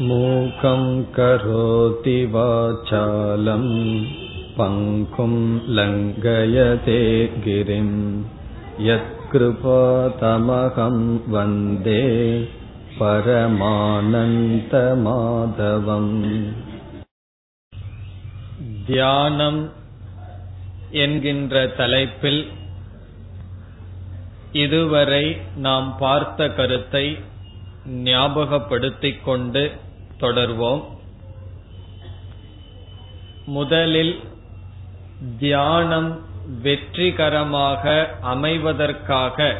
मूकं करोति वाचालं पङ्कुं लङ्घयते गिरिं यत्कृपातमहं वन्दे परमानन्तमाधवम् தியானம் என்கின்ற தலைப்பில் இதுவரை நாம் பார்த்த கருத்தை ஞாபகப்படுத்திக் கொண்டு தொடர்வோம். முதலில் தியானம் வெற்றிகரமாக அமைவதற்காக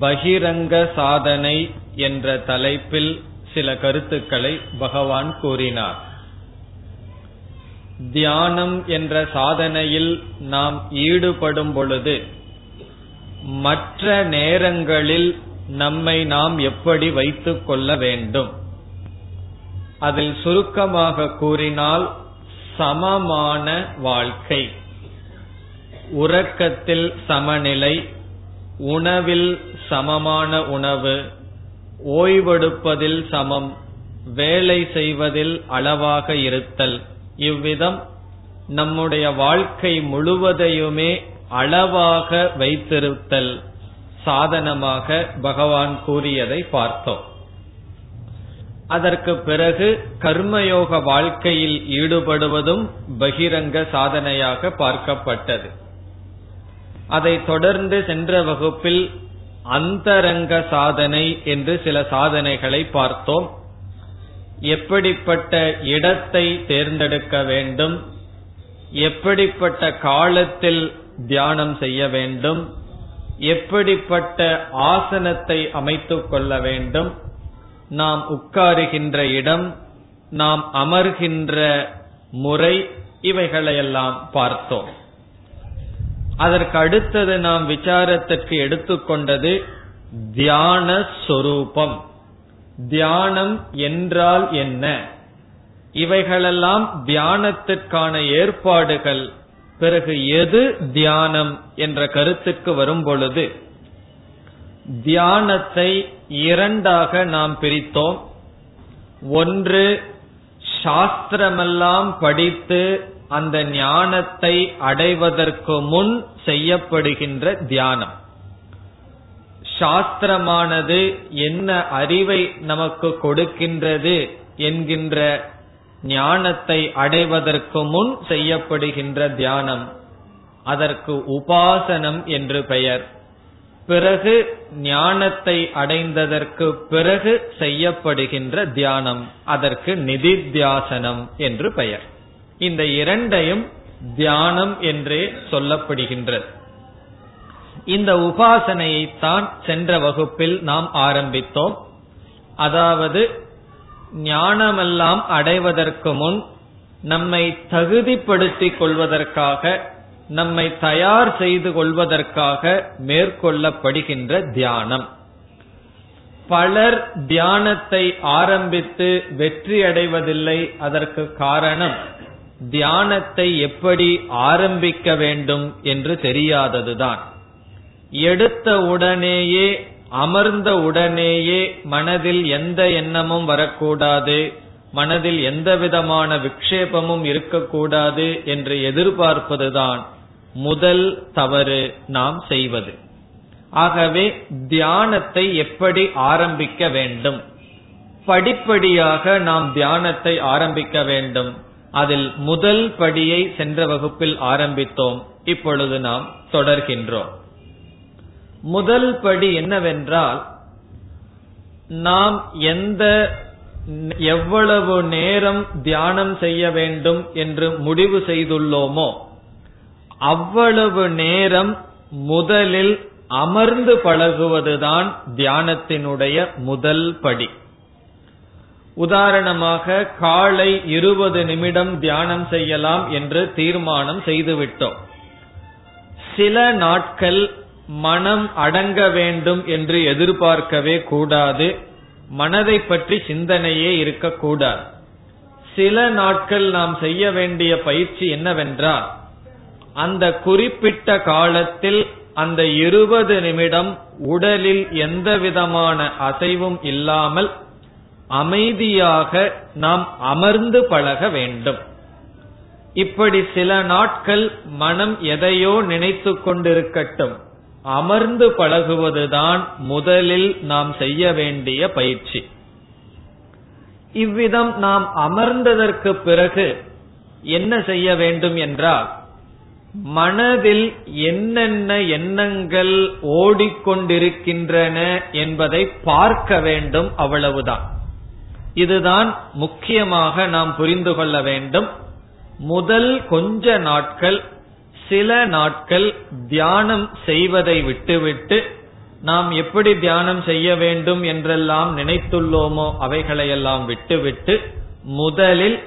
பகிரங்க சாதனை என்ற தலைப்பில் சில கருத்துக்களை பகவான் கூறினார். தியானம் என்ற சாதனையில் நாம் ஈடுபடும் பொழுது மற்ற நேரங்களில் நம்மை நாம் எப்படி வைத்துக் கொள்ள வேண்டும்? அதில் சுருக்கமாக கூறினால் சமமான வாழ்க்கை. உறக்கத்தில் சமநிலை உணவில் சமமான உணவு ஓய்வெடுப்பதில் சமம் வேலை செய்வதில் அளவாக இருத்தல். இவ்விதம் நம்முடைய வாழ்க்கை முழுவதையுமே அளவாக வைத்திருத்தல். சாதனமாக பகவான் கூறியதை பார்த்தோம். அதற்கு பிறகு கர்மயோக வாழ்க்கையில் ஈடுபடுவதும் பகிரங்க சாதனையாக பார்க்கப்பட்டது. அதை தொடர்ந்து சென்ற வகுப்பில் அந்தரங்க சாதனை என்று சில சாதனைகளை பார்த்தோம். எப்படிப்பட்ட இடத்தை தேர்ந்தெடுக்க வேண்டும்? எப்படிப்பட்ட காலத்தில் தியானம் செய்ய வேண்டும்? எப்படிப்பட்ட ஆசனத்தை அமைத்துக் கொள்ள வேண்டும்? நாம் உட்காருகின்ற இடம் நாம் அமர்கின்ற முறை இவைகளையெல்லாம் பார்த்தோம். அதற்கு அடுத்தது நாம் விசாரத்திற்கு எடுத்துக்கொண்டது தியான சொரூபம். தியானம் என்றால் என்ன? இவைகளெல்லாம் தியானத்திற்கான ஏற்பாடுகள். பிறகு எது தியானம் என்ற கருத்துக்கு வரும் பொழுது தியானத்தை இரண்டாக நாம் பிரித்தோம். ஒன்று சாஸ்திரமெல்லாம் படித்து அந்த ஞானத்தை அடைவதற்கு முன் செய்யப்படுகின்ற தியானம். சாஸ்திரமானது என்ன அறிவை நமக்கு கொடுக்கின்றது என்கின்ற ஞானத்தை அடைவதற்கு முன் செய்யப்படுகின்ற தியானம். அதற்கு உபாசனம் என்று பெயர். பிறகு ஞானத்தை அடைந்ததற்கு பிறகு செய்யப்படுகின்ற தியானம் அதற்கு நிதித்தியாசனம் என்று பெயர். இந்த இரண்டையும் தியானம் என்றே சொல்லப்படுகின்றது. இந்த உபாசனையை தான் சென்ற வகுப்பில் நாம் ஆரம்பித்தோம். அதாவது ஞானமெல்லாம் அடைவதற்கு முன் நம்மை தகுதிப்படுத்திக் கொள்வதற்காக நம்மை தயார் செய்து கொள்வதற்காக மேற்கொள்ளப்படுகின்ற தியானம். பலர் தியானத்தை ஆரம்பித்து வெற்றி அடைவதில்லை அதற்கு காரணம் தியானத்தை எப்படி ஆரம்பிக்க வேண்டும் என்று தெரியாததுதான். எடுத்த உடனேயே அமர்ந்த உடனேயே மனதில் எந்த எண்ணமும் வரக்கூடாது மனதில் எந்த விதமான விக்ஷேபமும் இருக்கக்கூடாது என்று எதிர்பார்ப்பதுதான் முதல் தவறு நாம் செய்வது. ஆகவே தியானத்தை எப்படி ஆரம்பிக்க வேண்டும்? படிப்படியாக நாம் தியானத்தை ஆரம்பிக்க வேண்டும். அதில் முதல் படியை சென்ற வகுப்பில் ஆரம்பித்தோம். இப்பொழுது நாம் தொடர்கின்றோம். முதல் படி என்னவென்றால் நாம் எந்த எவ்வளவு நேரம் தியானம் செய்ய வேண்டும் என்று முடிவு செய்துள்ளோமோ அவ்வளவு நேரம் முதலில் அமர்ந்து பழகுவதுதான் தியானத்தினுடைய முதல் படி. உதாரணமாக காலை இருபது நிமிடம் தியானம் செய்யலாம் என்று தீர்மானம் செய்துவிட்டோம். சில நாட்கள் மனம் அடங்க வேண்டும் என்று எதிர்பார்க்கவே கூடாது. மனதை பற்றி சிந்தனையே இருக்கக்கூடாது. சில நாட்கள் நாம் செய்ய வேண்டிய பயிற்சி என்னவென்றால் அந்த குறிப்பிட்ட காலத்தில் அந்த இருபது நிமிடம் உடலில் எந்த விதமான அசைவும் இல்லாமல் அமைதியாக நாம் அமர்ந்து பழக வேண்டும். இப்படி சில நாட்கள் மனம் எதையோ நினைத்து கொண்டிருக்கட்டும். அமர்ந்து பழகுவதுதான் முதலில் நாம் செய்ய வேண்டிய பயிற்சி. இவ்விதம் நாம் அமர்ந்ததற்கு பிறகு என்ன செய்ய வேண்டும் என்றால் மனதில் என்னென்ன எண்ணங்கள் ஓடிக்கொண்டிருக்கின்றன என்பதை பார்க்க வேண்டும் அவ்வளவுதான். இதுதான் முக்கியமாக நாம் புரிந்து கொள்ள வேண்டும். முதல் கொஞ்ச நாட்கள் சில நாட்கள் தியானம் செய்வதை விட்டுவிட்டு நாம் எப்படி தியானம் செய்ய வேண்டும் என்றெல்லாம் நினைத்துள்ளோமோ அவைகளையெல்லாம் விட்டுவிட்டு முதலில்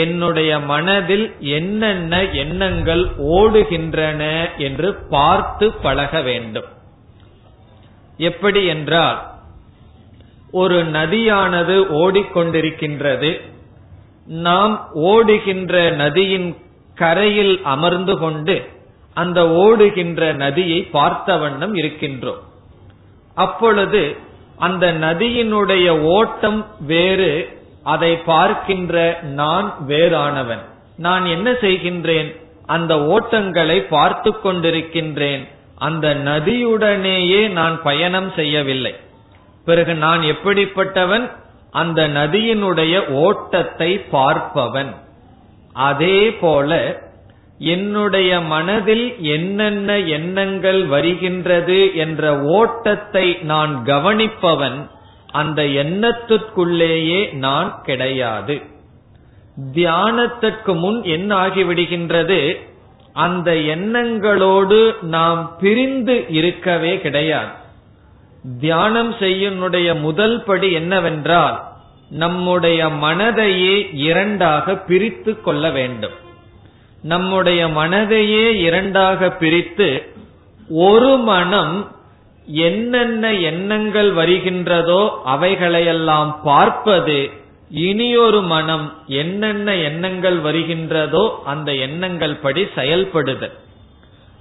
என்னுடைய மனதில் என்னென்ன எண்ணங்கள் ஓடுகின்றன என்று பார்த்து பழக வேண்டும். எப்படி என்றால் ஒரு நதியானது ஓடிக்கொண்டிருக்கின்றது. நாம் ஓடுகின்ற நதியின் கரையில் அமர்ந்து கொண்டு அந்த ஓடுகின்ற நதியை பார்த்த வண்ணம் இருக்கின்றோம். அப்பொழுது அந்த நதியினுடைய ஓட்டம் வேறு அதை பார்க்கின்ற நான் வேறானவன். நான் என்ன செய்கின்றேன்? அந்த ஓட்டங்களை பார்த்து கொண்டிருக்கின்றேன். அந்த நதியுடனேயே நான் பயணம் செய்யவில்லை. பிறகு நான் எப்படிப்பட்டவன்? அந்த நதியினுடைய ஓட்டத்தை பார்ப்பவன். அதே போல என்னுடைய மனதில் என்னென்ன எண்ணங்கள் வருகின்றது என்ற ஓட்டத்தை நான் கவனிப்பவன். அந்த எண்ணத்திற்குள்ளேயே நான் கிடையாது. தியானத்திற்கு முன் என்ன ஆகிவிடுகின்றது? அந்த எண்ணங்களோடு நாம் பிரிந்து இருக்கவே கிடையாது. தியானம் செய்யுனுடைய முதல் படி என்னவென்றால் நம்முடைய மனதையே இரண்டாக பிரித்து கொள்ள வேண்டும். நம்முடைய மனதையே இரண்டாக பிரித்து ஒரு மனம் என்னென்ன எண்ணங்கள் வருகின்றதோ அவைகளையெல்லாம் பார்ப்பது இனியொரு மனம் என்னென்ன எண்ணங்கள் வருகின்றதோ அந்த எண்ணங்கள் படி செயல்படுதல்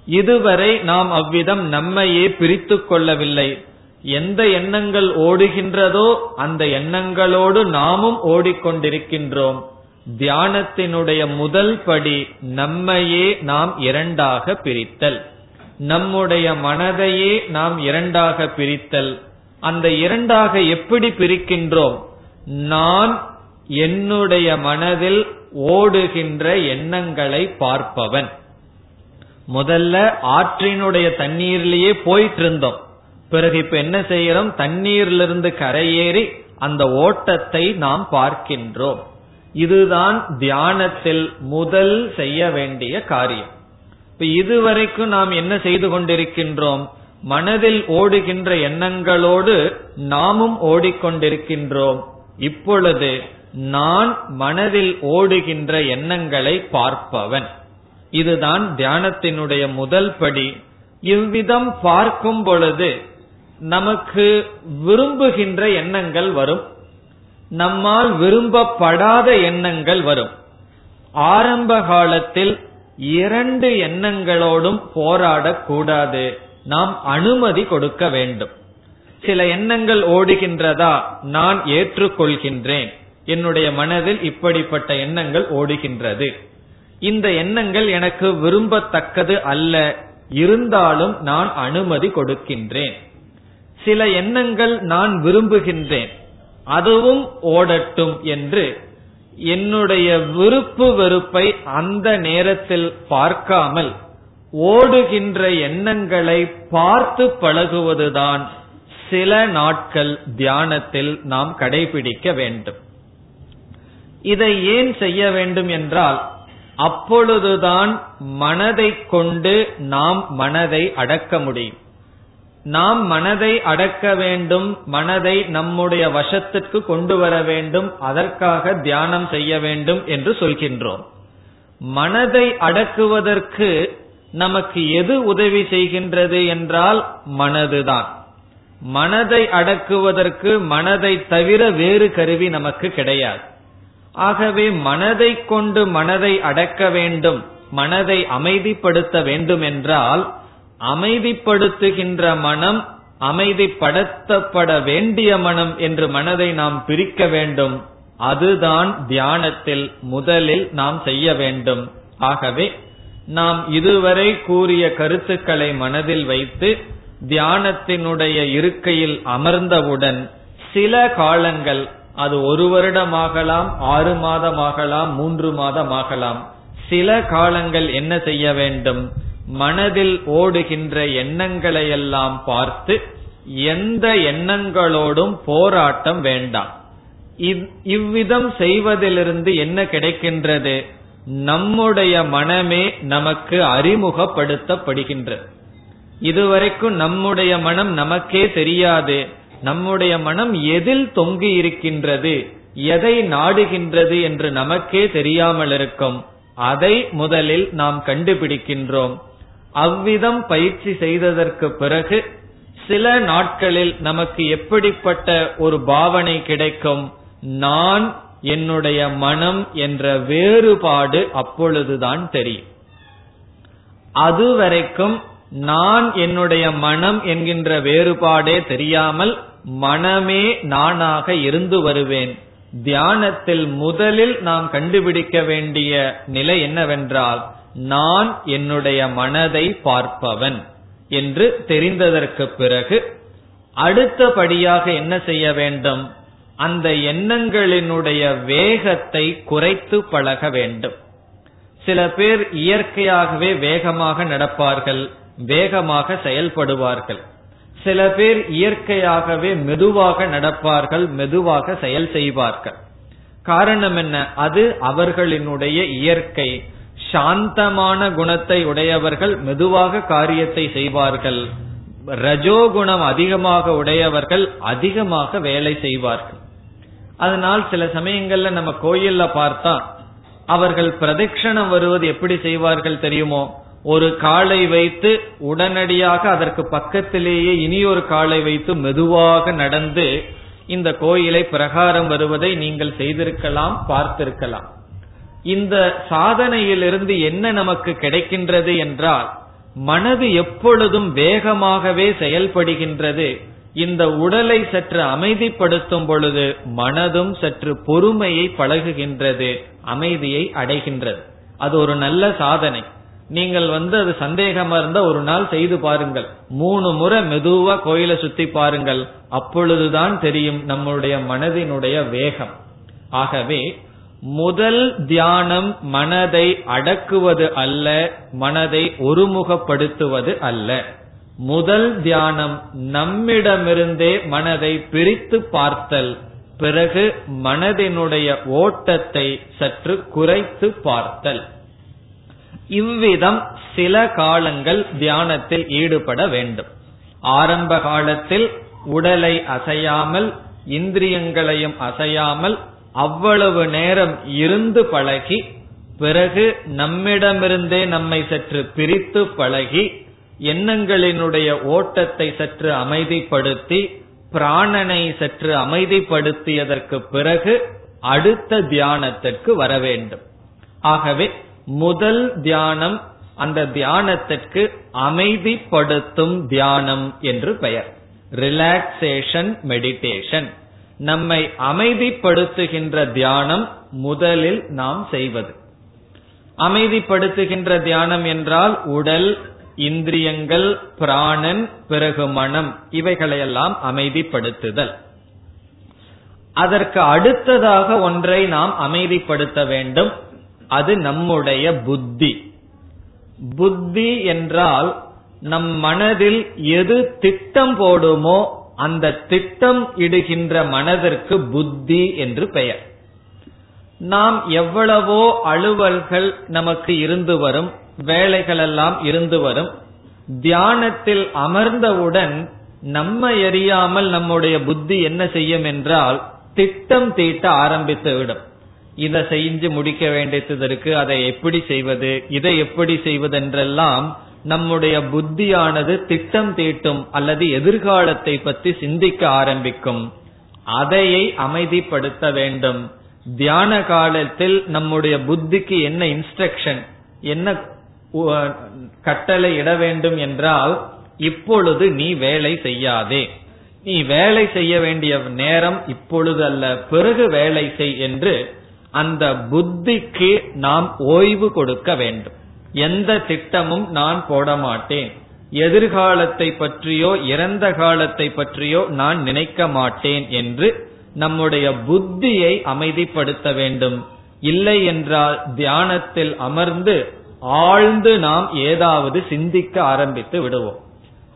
இதுவரை நாம் அவ்விதம் நம்மையே பிரித்து கொள்ளவில்லை. எந்த எண்ணங்கள் ஓடுகின்றதோ அந்த எண்ணங்களோடு நாமும் ஓடிக்கொண்டிருக்கின்றோம். தியானத்தினுடைய முதல் படி நம்மையே நாம் இரண்டாக பிரித்தல். நம்முடைய மனதையே நாம் இரண்டாக பிரித்தல். அந்த இரண்டாக எப்படி பிரிக்கின்றோம்? நான் என்னுடைய மனதில் ஓடுகின்ற எண்ணங்களை பார்ப்பவன். முதல்ல ஆற்றினுடைய தண்ணீர்லயே போயிட்டு இருந்தோம் பிறகு இப்ப என்ன செய்யறோம் தண்ணீரிலிருந்து கரையேறி அந்த ஓட்டத்தை நாம் பார்க்கின்றோம். இதுதான் தியானத்தில் முதல் செய்ய வேண்டிய காரியம். இப்ப இதுவரைக்கும் நாம் என்ன செய்து கொண்டிருக்கின்றோம்? மனதில் ஓடுகின்ற எண்ணங்களோடு நாமும் ஓடிக்கொண்டிருக்கின்றோம். இப்பொழுது நான் மனதில் ஓடுகின்ற எண்ணங்களை பார்ப்பவன். இதுதான் தியானத்தினுடைய முதல் படி. இவ்விதம் பார்க்கும் பொழுது நமக்கு விரும்புகின்ற எண்ணங்கள் வரும். நம்மால் விரும்பப்படாத எண்ணங்கள் வரும். ஆரம்ப காலத்தில் இரண்டு எண்ணங்களோடும் போராடக்கூடாது. நாம் அனுமதி கொடுக்க வேண்டும். சில எண்ணங்கள் ஓடுகின்றதா? நான் ஏற்றுக்கொள்கின்றேன். என்னுடைய மனதில் இப்படிப்பட்ட எண்ணங்கள் ஓடுகின்றது. இந்த எண்ணங்கள் எனக்கு விரும்பத்தக்கது அல்ல. இருந்தாலும் நான் அனுமதி கொடுக்கின்றேன். சில எண்ணங்கள் நான் விரும்புகின்றேன். அதுவும் ஓடட்டும் என்று என்னுடைய விருப்பு வெறுப்பை அந்த நேரத்தில் பார்க்காமல் ஓடுகின்ற எண்ணங்களை பார்த்து பழகுவதுதான் சில நாட்கள் தியானத்தில் நாம் கடைபிடிக்க வேண்டும். இதை ஏன் செய்ய வேண்டும் என்றால் அப்பொழுதுதான் மனதை கொண்டு நாம் மனதை அடக்க முடியும். நாம் மனதை அடக்க வேண்டும் மனதை நம்முடைய வசத்திற்கு கொண்டு வர வேண்டும் அதற்காக தியானம் செய்ய வேண்டும் என்று சொல்கின்றோம். மனதை அடக்குவதற்கு நமக்கு எது உதவி செய்கின்றது என்றால் மனதுதான். மனதை அடக்குவதற்கு மனதை தவிர வேறு கருவி நமக்கு கிடையாது. ஆகவே மனதை கொண்டு மனதை அடக்க வேண்டும் மனதை அமைதிப்படுத்த வேண்டும் என்றால் அமைதிப்படுத்துகின்ற மனம் அமைதிப்படுத்தப்பட வேண்டிய மனம் என்று மனதை நாம் பிரிக்க வேண்டும். அதுதான் தியானத்தில் முதலில் நாம் செய்ய வேண்டும். ஆகவே நாம் இதுவரை கூறிய கருத்துக்களை மனதில் வைத்து தியானத்தினுடைய இருக்கையில் அமர்ந்தவுடன் சில காலங்கள் அது ஒரு வருடமாகலாம் ஆறு மாதமாகலாம் மூன்று மாதமாகலாம் சில காலங்கள் என்ன செய்ய வேண்டும்? மனதில் ஓடுகின்ற எண்ணங்களையெல்லாம் பார்த்து எந்த எண்ணங்களோடும் போராட்டம் வேண்டாம். இவ்விதம் செய்வதிலிருந்து என்ன கிடைக்கின்றது? நம்முடைய மனமே நமக்கு அறிமுகப்படுத்தப்படுகின்றது இதுவரைக்கும் நம்முடைய மனம் நமக்கே தெரியாது. நம்முடைய மனம் எதில் தொங்கி இருக்கின்றது எதை நாடுகின்றது என்று நமக்கே தெரியாமல் இருக்கும் அதை முதலில் நாம் கண்டுபிடிக்கின்றோம். அவ்விதம் பயிற்சி செய்ததற்கு பிறகு சில நாட்களில் நமக்கு எப்படிப்பட்ட ஒரு பாவனை கிடைக்கும்? நான் என்னுடைய மனம் என்ற வேறுபாடு அப்பொழுதுதான் தெரியும். அதுவரைக்கும் நான் என்னுடைய மனம் என்கின்ற வேறுபாடே தெரியாமல் மனமே நானாக இருந்து வருவேன். தியானத்தில் முதலில் நாம் கண்டுபிடிக்க வேண்டிய நிலை என்னவென்றால் நான் என்னுடைய மனதை பார்ப்பவன் என்று தெரிந்ததற்கு பிறகு அடுத்தபடியாக என்ன செய்ய வேண்டும்? அந்த எண்ணங்களினுடைய வேகத்தை குறைத்து பழக வேண்டும். சில பேர் இயற்கையாகவே வேகமாக நடப்பார்கள் வேகமாக செயல்படுவார்கள். சில பேர் இயற்கையாகவே மெதுவாக நடப்பார்கள் மெதுவாக செயல் செய்வார்கள். காரணம் என்ன? அது அவர்களினுடைய இயற்கை. சாந்தமான குணத்தை உடையவர்கள் மெதுவாக காரியத்தை செய்வார்கள். ரஜோகுணம் அதிகமாக உடையவர்கள் அதிகமாக வேலை செய்வார்கள். அதனால் சில சமயங்கள்ல நம்ம கோயில்ல பார்த்தா அவர்கள் பிரதட்சணம் வருவது எப்படி செய்வார்கள் தெரியுமோ? ஒரு காலை வைத்து உடனடியாக அதற்கு பக்கத்திலேயே இனி ஒரு காலை வைத்து மெதுவாக நடந்து இந்த கோயிலை பிரகாரம் வருவதை நீங்கள் செய்திருக்கலாம் பார்த்திருக்கலாம். இந்த சாதனையிலிருந்து என்ன நமக்கு கிடைக்கின்றது என்றால் மனது எப்பொழுதும் வேகமாகவே செயல்படுகின்றது. இந்த உடலை சற்று அமைதிப்படுத்தும் பொழுது மனதும் சற்று பொறுமையை பழகுகின்றது அமைதியை அடைகின்றது. அது ஒரு நல்ல சாதனை. நீங்கள் வந்து அது சந்தேகமா இருந்தா ஒரு நாள் செய்து பாருங்கள். மூணு முறை மெதுவா கோயிலை சுத்தி பாருங்கள். அப்பொழுதுதான் தெரியும் நம்முடைய மனதினுடைய வேகம். ஆகவே முதல் தியானம் மனதை அடக்குவது அல்ல மனதை ஒருமுகப்படுத்துவது அல்ல. முதல் தியானம் நம்மிடமிருந்தே மனதை பிரித்து பார்த்தல் பிறகு மனதினுடைய ஓட்டத்தை சற்று குறைத்து பார்த்தல். இவ்விதம் சில காலங்கள் தியானத்தில் ஈடுபட வேண்டும். ஆரம்ப காலத்தில் உடலை அசையாமல் இந்திரியங்களையும் அசையாமல் அவ்வளவு நேரம் இருந்து பழகி பிறகு நம்மிடமிருந்தே நம்மை சற்று பிரித்து பழகி எண்ணங்களினுடைய ஓட்டத்தை சற்று அமைதிப்படுத்தி பிராணனை சற்று அமைதிப்படுத்தியதற்கு பிறகு அடுத்த தியானத்திற்கு வர வேண்டும். ஆகவே முதல் தியானம் அந்த தியானத்திற்கு அமைதிப்படுத்தும் தியானம் என்று பெயர். ரிலாக்ஸேஷன் மெடிடேஷன் நம்மை அமைதிப்படுத்துகின்ற தியானம் முதலில் நாம் செய்வது. அமைதிப்படுத்துகின்ற தியானம் என்றால் உடல் இந்திரியங்கள் பிராணன் பிறகு மனம் இவைகளையெல்லாம் அமைதிப்படுத்துதல். அதற்கு அடுத்ததாக ஒன்றை நாம் அமைதிப்படுத்த வேண்டும். அது நம்முடைய புத்தி. புத்தி என்றால் நம் மனதில் எது திட்டம் போடுமோ அந்த திட்டம் இடுகின்ற மனதிற்கு புத்தி என்று பெயர். நாம் எவ்வளவோ அலுவல்கள் நமக்கு இருந்து வரும் வேலைகளெல்லாம் இருந்து வரும் தியானத்தில் அமர்ந்தவுடன் நம்ம அறியாமல் நம்முடைய புத்தி என்ன செய்யும் என்றால் திட்டம் தீட்ட ஆரம்பித்து விடும். இதை செஞ்சு முடிக்க வேண்டியது இருக்கு அதை எப்படி செய்வது இதை எப்படி செய்வதென்றெல்லாம் நம்முடைய புத்தியானது திட்டம் தீட்டும் அல்லது எதிர்காலத்தை பற்றி சிந்திக்க ஆரம்பிக்கும். அதையை அமைதிப்படுத்த வேண்டும். தியான காலத்தில் நம்முடைய புத்திக்கு என்ன இன்ஸ்ட்ரக்ஷன் என்ன கட்டளை இட வேண்டும் என்றால் இப்பொழுது நீ வேலை செய்யாதே. நீ வேலை செய்ய வேண்டிய நேரம் இப்பொழுது அல்ல பிறகு வேலை செய் என்று அந்த புத்திக்கு நாம் ஓய்வு கொடுக்க வேண்டும். எந்த திட்டமும் நான் போட மாட்டேன் எதிர்காலத்தை பற்றியோ இறந்த காலத்தை பற்றியோ நான் நினைக்க மாட்டேன் என்று நம்முடைய புத்தியை அமைதிப்படுத்த வேண்டும். இல்லை என்றால் தியானத்தில் அமர்ந்து ஆழ்ந்து நாம் ஏதாவது சிந்திக்க ஆரம்பித்து விடுவோம்.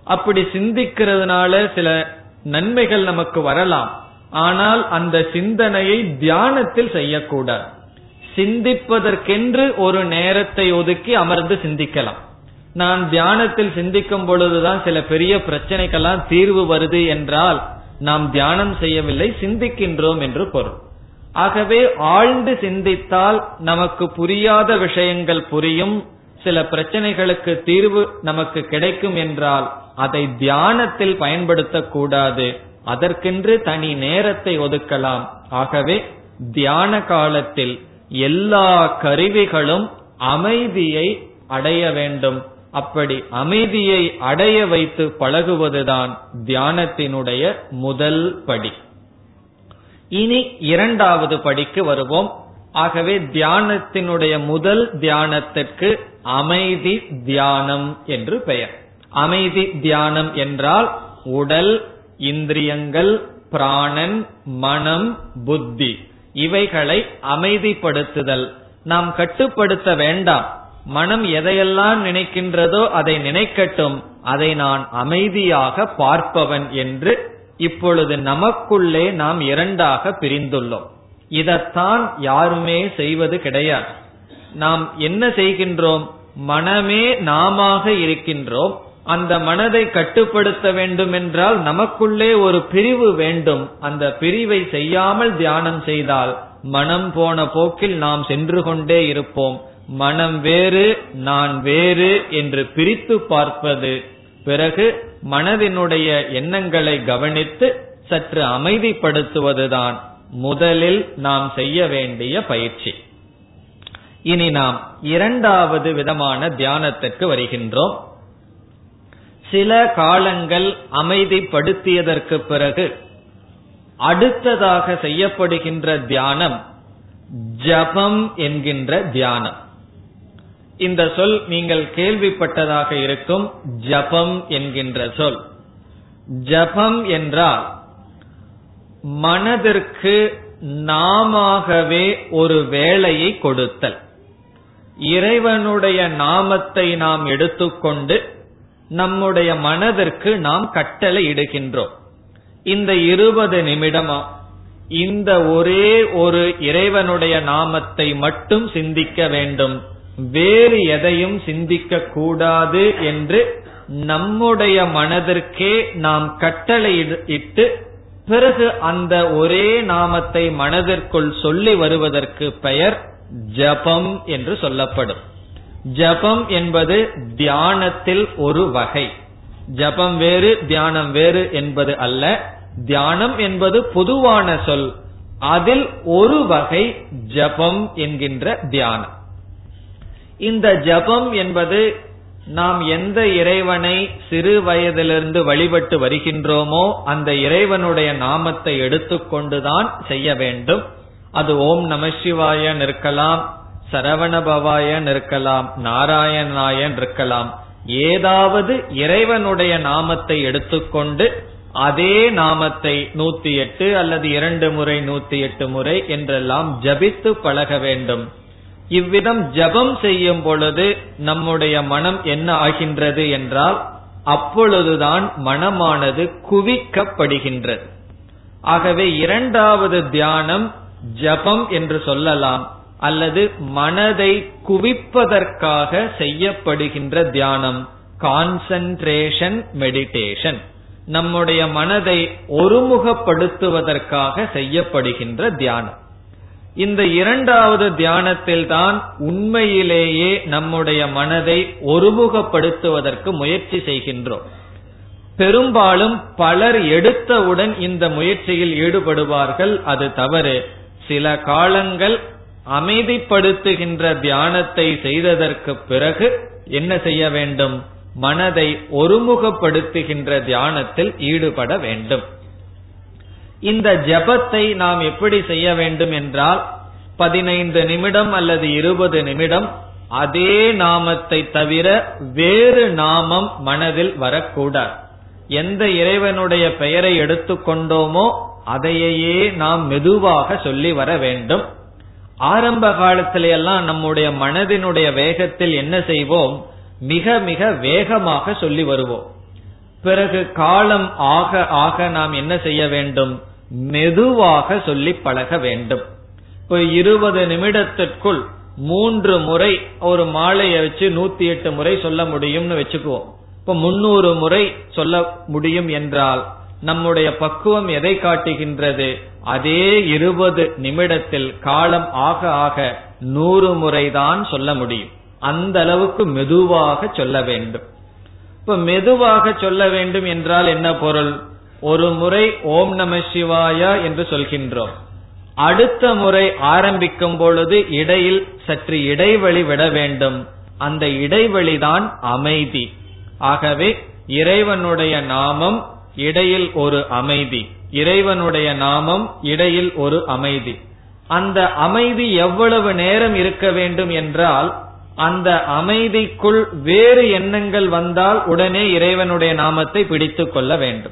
அப்படி சிந்திக்கிறதுனால சில நன்மைகள் நமக்கு வரலாம். ஆனால் அந்த சிந்தனையை தியானத்தில் செய்யக்கூடாது. சிந்திப்பதற்கென்று ஒரு நேரத்தை ஒதுக்கி அமர்ந்து சிந்திக்கலாம். நான் தியானத்தில் சிந்திக்கும் பொழுதுதான் சில பெரிய பிரச்சனைக்கெல்லாம் தீர்வு வருது என்றால் நாம் தியானம் செய்யவில்லை சிந்திக்கின்றோம் என்று பொருள். ஆகவே ஆழ்ந்து சிந்தித்தால் நமக்கு புரியாத விஷயங்கள் புரியும் சில பிரச்சனைகளுக்கு தீர்வு நமக்கு கிடைக்கும் என்றால் அதை தியானத்தில் பயன்படுத்தக்கூடாது. அதற்கென்று தனி நேரத்தை ஒதுக்கலாம். ஆகவே தியான காலத்தில் எல்லா கருவிகளும் அமைதியை அடைய வேண்டும். அப்படி அமைதியை அடைய வைத்து பழகுவதுதான் தியானத்தினுடைய முதல் படி. இனி இரண்டாவது படிக்கு வருவோம். ஆகவே தியானத்தினுடைய முதல் தியானத்திற்கு அமைதி தியானம் என்று பெயர். அமைதி தியானம் என்றால் உடல் இந்திரியங்கள் பிராணன் மனம் புத்தி. இவைகளை அமைதிப்படுத்துதல். நாம் கட்டுப்படுத்த வேண்டாம். மனம் எதையெல்லாம் நினைக்கின்றதோ அதை நினைக்கட்டும். அதை நான் அமைதியாக பார்ப்பவன் என்று இப்பொழுது நமக்குள்ளே நாம் இரண்டாக பிரிந்துள்ளோம். இதைத்தான் யாருமே செய்வது கிடையாது. நாம் என்ன செய்கின்றோம்? மனமே நாம இருக்கின்றோம். அந்த மனதை கட்டுப்படுத்த வேண்டும் என்றால் நமக்குள்ளே ஒரு பிரிவு வேண்டும். அந்த பிரிவை செய்யாமல் தியானம் செய்தால் மனம் போன போக்கில் நாம் சென்று கொண்டே இருப்போம். மனம் வேறு நான் வேறு என்று பிரித்து பார்ப்பது. பிறகு மனதினுடைய எண்ணங்களை கவனித்து சற்று அமைதிப்படுத்துவதுதான் முதலில் நாம் செய்ய வேண்டிய பயிற்சி. இனி நாம் இரண்டாவது விதமான தியானத்திற்கு வருகின்றோம். சில காலங்கள் அமைதிப்படுத்தியதற்கு பிறகு அடுத்ததாக செய்யப்படுகின்ற தியானம் ஜபம் என்கின்ற தியானம். இந்த சொல் நீங்கள் கேள்விப்பட்டதாக இருக்கும் ஜபம் என்கின்ற சொல். ஜபம் என்றால் மனதிற்கு நாமவே ஒரு வேலையை கொடுத்தல். இறைவனுடைய நாமத்தை நாம் எடுத்துக்கொண்டு நம்முடைய மனதிற்கு நாம் கட்டளை இடுகின்றோம். இந்த இருபது நிமிடமா இந்த ஒரே ஒரு இறைவனுடைய நாமத்தை மட்டும் சிந்திக்க வேண்டும். வேறு எதையும் சிந்திக்க கூடாது என்று நம்முடைய மனதிற்கே நாம் கட்டளை இட்டு பிறகு அந்த ஒரே நாமத்தை மனதிற்குள் சொல்லி வருவதற்கு பெயர் ஜபம் என்று சொல்லப்படும். ஜபம் என்பது தியானத்தில் ஒரு வகை. ஜபம் வேறு தியானம் வேறு என்பது அல்ல. தியானம் என்பது பொதுவான சொல். அதில் ஒரு வகை ஜபம் என்கின்ற தியானம். இந்த ஜபம் என்பது நாம் எந்த இறைவனை சிறு வயதிலிருந்து வழிபட்டு வருகின்றோமோ அந்த இறைவனுடைய நாமத்தை எடுத்துக்கொண்டுதான் செய்ய வேண்டும். அது ஓம் நம சிவாயன் இருக்கலாம் சரவண பவாயன் இருக்கலாம் நாராயணாயன் இருக்கலாம் ஏதாவது இறைவனுடைய நாமத்தை எடுத்துக்கொண்டு அதே நாமத்தை நூத்தி எட்டு அல்லது இரண்டு முறை நூத்தி எட்டு முறை என்றெல்லாம் ஜபித்து பழக வேண்டும். இவ்விதம் ஜபம் செய்யும் பொழுது நம்முடைய மனம் என்ன ஆகின்றது என்றால் அப்பொழுதுதான் மனமானது குவிக்கப்படுகின்றது. ஆகவே இரண்டாவது தியானம் ஜபம் என்று சொல்லலாம். அல்லது மனதை குவிப்பதற்காக செய்யப்படுகின்ற தியானம் கான்சன்ட்ரேஷன் மெடிடேஷன் நம்முடைய மனதை ஒருமுகப்படுத்துவதற்காக செய்யப்படுகின்ற தியானம். இந்த இரண்டாவது தியானத்தில் தான் உண்மையிலேயே நம்முடைய மனதை ஒருமுகப்படுத்துவதற்கு முயற்சி செய்கின்றோம். பெரும்பாலும் பலர் எடுத்தவுடன் இந்த முயற்சியில் ஈடுபடுவார்கள் அது தவறு. சில காலங்கள் அமைதிப்படுத்துகின்ற தியானத்தை செய்ததற்கு பிறகு என்ன செய்ய வேண்டும்? மனதை ஒருமுகப்படுத்துகின்ற தியானத்தில் ஈடுபட வேண்டும். இந்த ஜபத்தை நாம் எப்படி செய்ய வேண்டும் என்றால் பதினைந்து நிமிடம் அல்லது இருபது நிமிடம் அதே நாமத்தை தவிர வேறு நாமம் மனதில் வரக்கூடாது. எந்த இறைவனுடைய பெயரை எடுத்துக்கொண்டோமோ அதையே நாம் மெதுவாக சொல்லி வர வேண்டும். ஆரம்ப காலத்தில எல்லாம் நம்முடைய மனதினுடைய வேகத்தில் என்ன செய்வோம்? மிக மிக வேகமாக சொல்லி வருவோம். பிறகு காலம் ஆக ஆக நாம் என்ன செய்ய வேண்டும்? மெதுவாக சொல்லி பழக வேண்டும். இப்ப இருபது நிமிடத்திற்குள் மூன்று முறை ஒரு மாலையை வச்சு நூத்தி எட்டு முறை சொல்ல முடியும்னு வச்சுக்குவோம். இப்ப முன்னூறு முறை சொல்ல முடியும் என்றால் நம்முடைய பக்குவம் எதை காட்டுகின்றது? அதே இருபது நிமிடத்தில் காலம் ஆக ஆக நூறு முறைதான் சொல்ல முடியும். அந்த அளவுக்கு மெதுவாக சொல்ல வேண்டும். இப்ப மெதுவாக சொல்ல வேண்டும் என்றால் என்ன பொருள்? ஒரு முறை ஓம் நம சிவாயா என்று சொல்கின்றோம். அடுத்த முறை ஆரம்பிக்கும் பொழுது இடையில் சற்று இடைவெளி விட வேண்டும். அந்த இடைவெளிதான் அமைதி. ஆகவே இறைவனுடைய நாமம் இடையில் ஒரு அமைதி. இறைவனுடைய நாமம் இடையில் ஒரு அமைதி. அந்த அமைதி எவ்வளவு நேரம் இருக்க வேண்டும் என்றால் அந்த அமைதிக்குள் வேறு எண்ணங்கள் வந்தால் உடனே இறைவனுடைய நாமத்தை பிடித்துக் கொள்ள வேண்டும்.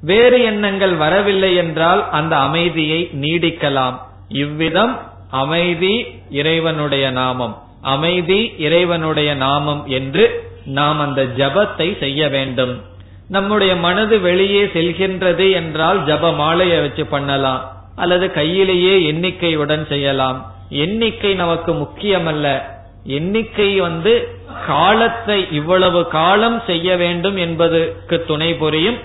வேறு எண்ணங்கள் வரவில்லை என்றால் அந்த அமைதியை நீடிக்கலாம். இவ்விதம் அமைதி இறைவனுடைய நாமம். அமைதி இறைவனுடைய நாமம் என்று நாம் அந்த ஜபத்தை செய்ய வேண்டும். நம்முடைய மனது வெளியே செல்கின்றது என்றால் ஜப மாலையை வச்சு பண்ணலாம். அல்லது கையிலேயே எண்ணிக்கையுடன் செய்யலாம். எண்ணிக்கை நமக்கு முக்கியமல்ல. எண்ணிக்கை வந்து காலத்தை இவ்வளவு காலம் செய்ய வேண்டும் என்பதற்கு துணை புரியும்.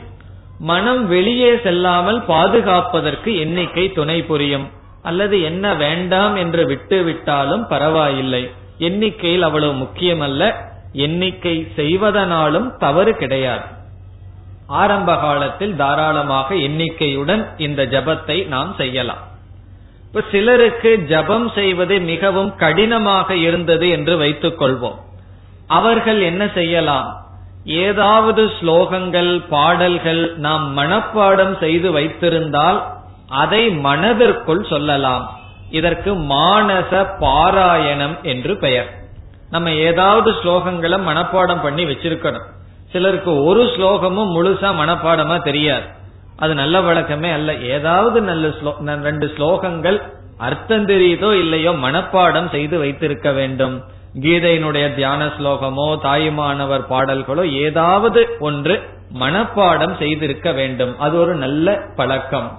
மனம் வெளியே செல்லாமல் பாதுகாப்பதற்கு எண்ணிக்கை துணை புரியும். அல்லது என்ன வேண்டாம் என்று விட்டு விட்டாலும் பரவாயில்லை. எண்ணிக்கையில் அவ்வளவு முக்கியமல்ல. எண்ணிக்கை செய்வதனாலும் தவறு கிடையாது. ஆரம்ப காலத்தில் தாராளமாக எண்ணிக்கையுடன் இந்த ஜபத்தை நாம் செய்யலாம். இப்ப சிலருக்கு ஜபம் செய்வது மிகவும் கடினமாக இருந்தது என்று வைத்துக் கொள்வோம் அவர்கள் என்ன செய்யலாம்? ஏதாவது ஸ்லோகங்கள் பாடல்கள் நாம் மனப்பாடம் செய்து வைத்திருந்தால் அதை மனதிற்குள் சொல்லலாம். இதற்கு மானச பாராயணம் என்று பெயர். நம்ம ஏதாவது ஸ்லோகங்களை மனப்பாடம் பண்ணி வச்சிருக்கணும். சிலருக்கு ஒரு ஸ்லோகமும் முழுசா மனப்பாடமா தெரியாது. அது நல்ல வழக்கமே அல்ல. ஏதாவது நல்ல ரெண்டு ஸ்லோகங்கள் அர்த்தம் தெரியுதோ இல்லையோ மனப்பாடம் செய்து வைத்திருக்க வேண்டும். கீதையினுடைய தியான ஸ்லோகமோ தாயுமானவர் பாடல்களோ ஏதாவது ஒன்று மனப்பாடம் செய்திருக்க வேண்டும். அது ஒரு நல்ல பழக்கம்.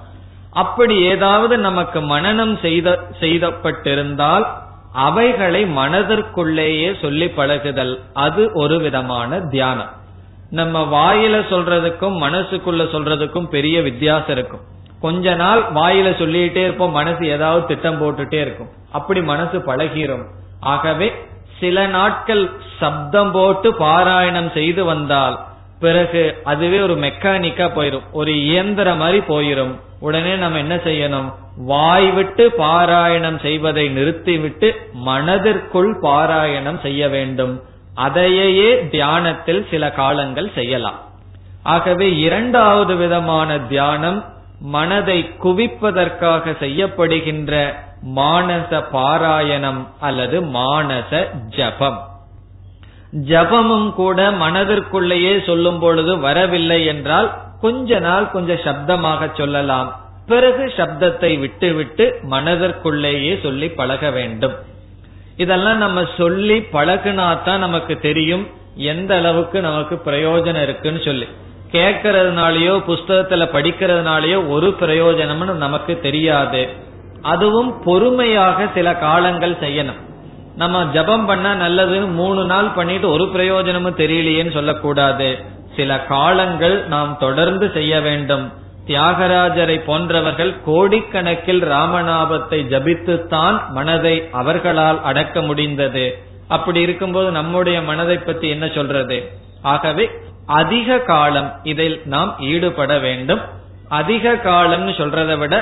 அப்படி ஏதாவது நமக்கு மனநம் செய்த செய்தப்பட்டிருந்தால் அவைகளை மனதிற்குள்ளேயே சொல்லி பழகுதல். அது ஒரு விதமான தியானம். நம்ம வாயில சொல்றதுக்கும் மனசுக்குள்ள சொல்றதுக்கும் பெரிய வித்தியாசம் இருக்கும். கொஞ்ச நாள் வாயில சொல்லிட்டே இருப்போம் மனசு ஏதாவது திட்டம் போட்டுட்டே இருக்கும். அப்படி மனசு பழகிறோம் ஆகவே சில நாட்கள் சப்தம் போட்டு பாராயணம் செய்து வந்தால் பிறகு அதுவே ஒரு மெக்கானிக்கா போயிரும். ஒரு இயந்திர மாதிரி போயிரும். உடனே நம்ம என்ன செய்யணும்? வாய் விட்டு பாராயணம் செய்வதை நிறுத்திவிட்டு மனதிற்குள் பாராயணம் செய்ய வேண்டும். அதையே தியானத்தில் சில காலங்கள் செய்யலாம். ஆகவே இரண்டாவது விதமான தியானம் மனதை குவிப்பதற்காக செய்யப்படுகின்ற மானச பாராயணம் அல்லது மானச ஜபம். ஜபமும் கூட மனதிற்குள்ளேயே சொல்லும் பொழுது வரவில்லை என்றால் கொஞ்ச நாள் கொஞ்சம் சப்தமாக சொல்லலாம். பிறகு சப்தத்தை விட்டுவிட்டு மனதிற்குள்ளேயே சொல்லி பழக வேண்டும். இதெல்லாம் நம்ம சொல்லி பழகுனாதான் நமக்கு தெரியும் எந்த அளவுக்கு நமக்கு பிரயோஜனம் இருக்குன்னு சொல்லி. கேட்கறதுனாலயோ புஸ்தகத்துல படிக்கிறதுனாலயோ ஒரு பிரயோஜனம்னு நமக்கு தெரியாது. அதுவும் பொறுமையாக சில காலங்கள் செய்யணும். நம்ம ஜபம் பண்ணா நல்லதுன்னு மூணு நாள் பண்ணிட்டு ஒரு பிரயோஜனமும் தெரியலையேன்னு சொல்லக்கூடாது. சில காலங்கள் நாம் தொடர்ந்து செய்ய வேண்டும். தியாகராஜரை போன்றவர்கள் கோடிக்கணக்கில் ராமநாபத்தை ஜபித்துத்தான் மனதை அவர்களால் அடக்க முடிந்தது. அப்படி இருக்கும்போது நம்முடைய மனதை பத்தி என்ன சொல்றது? ஆகவே அதிக காலம் இதில் நாம் ஈடுபட வேண்டும். அதிக காலம்னு சொல்றதை விட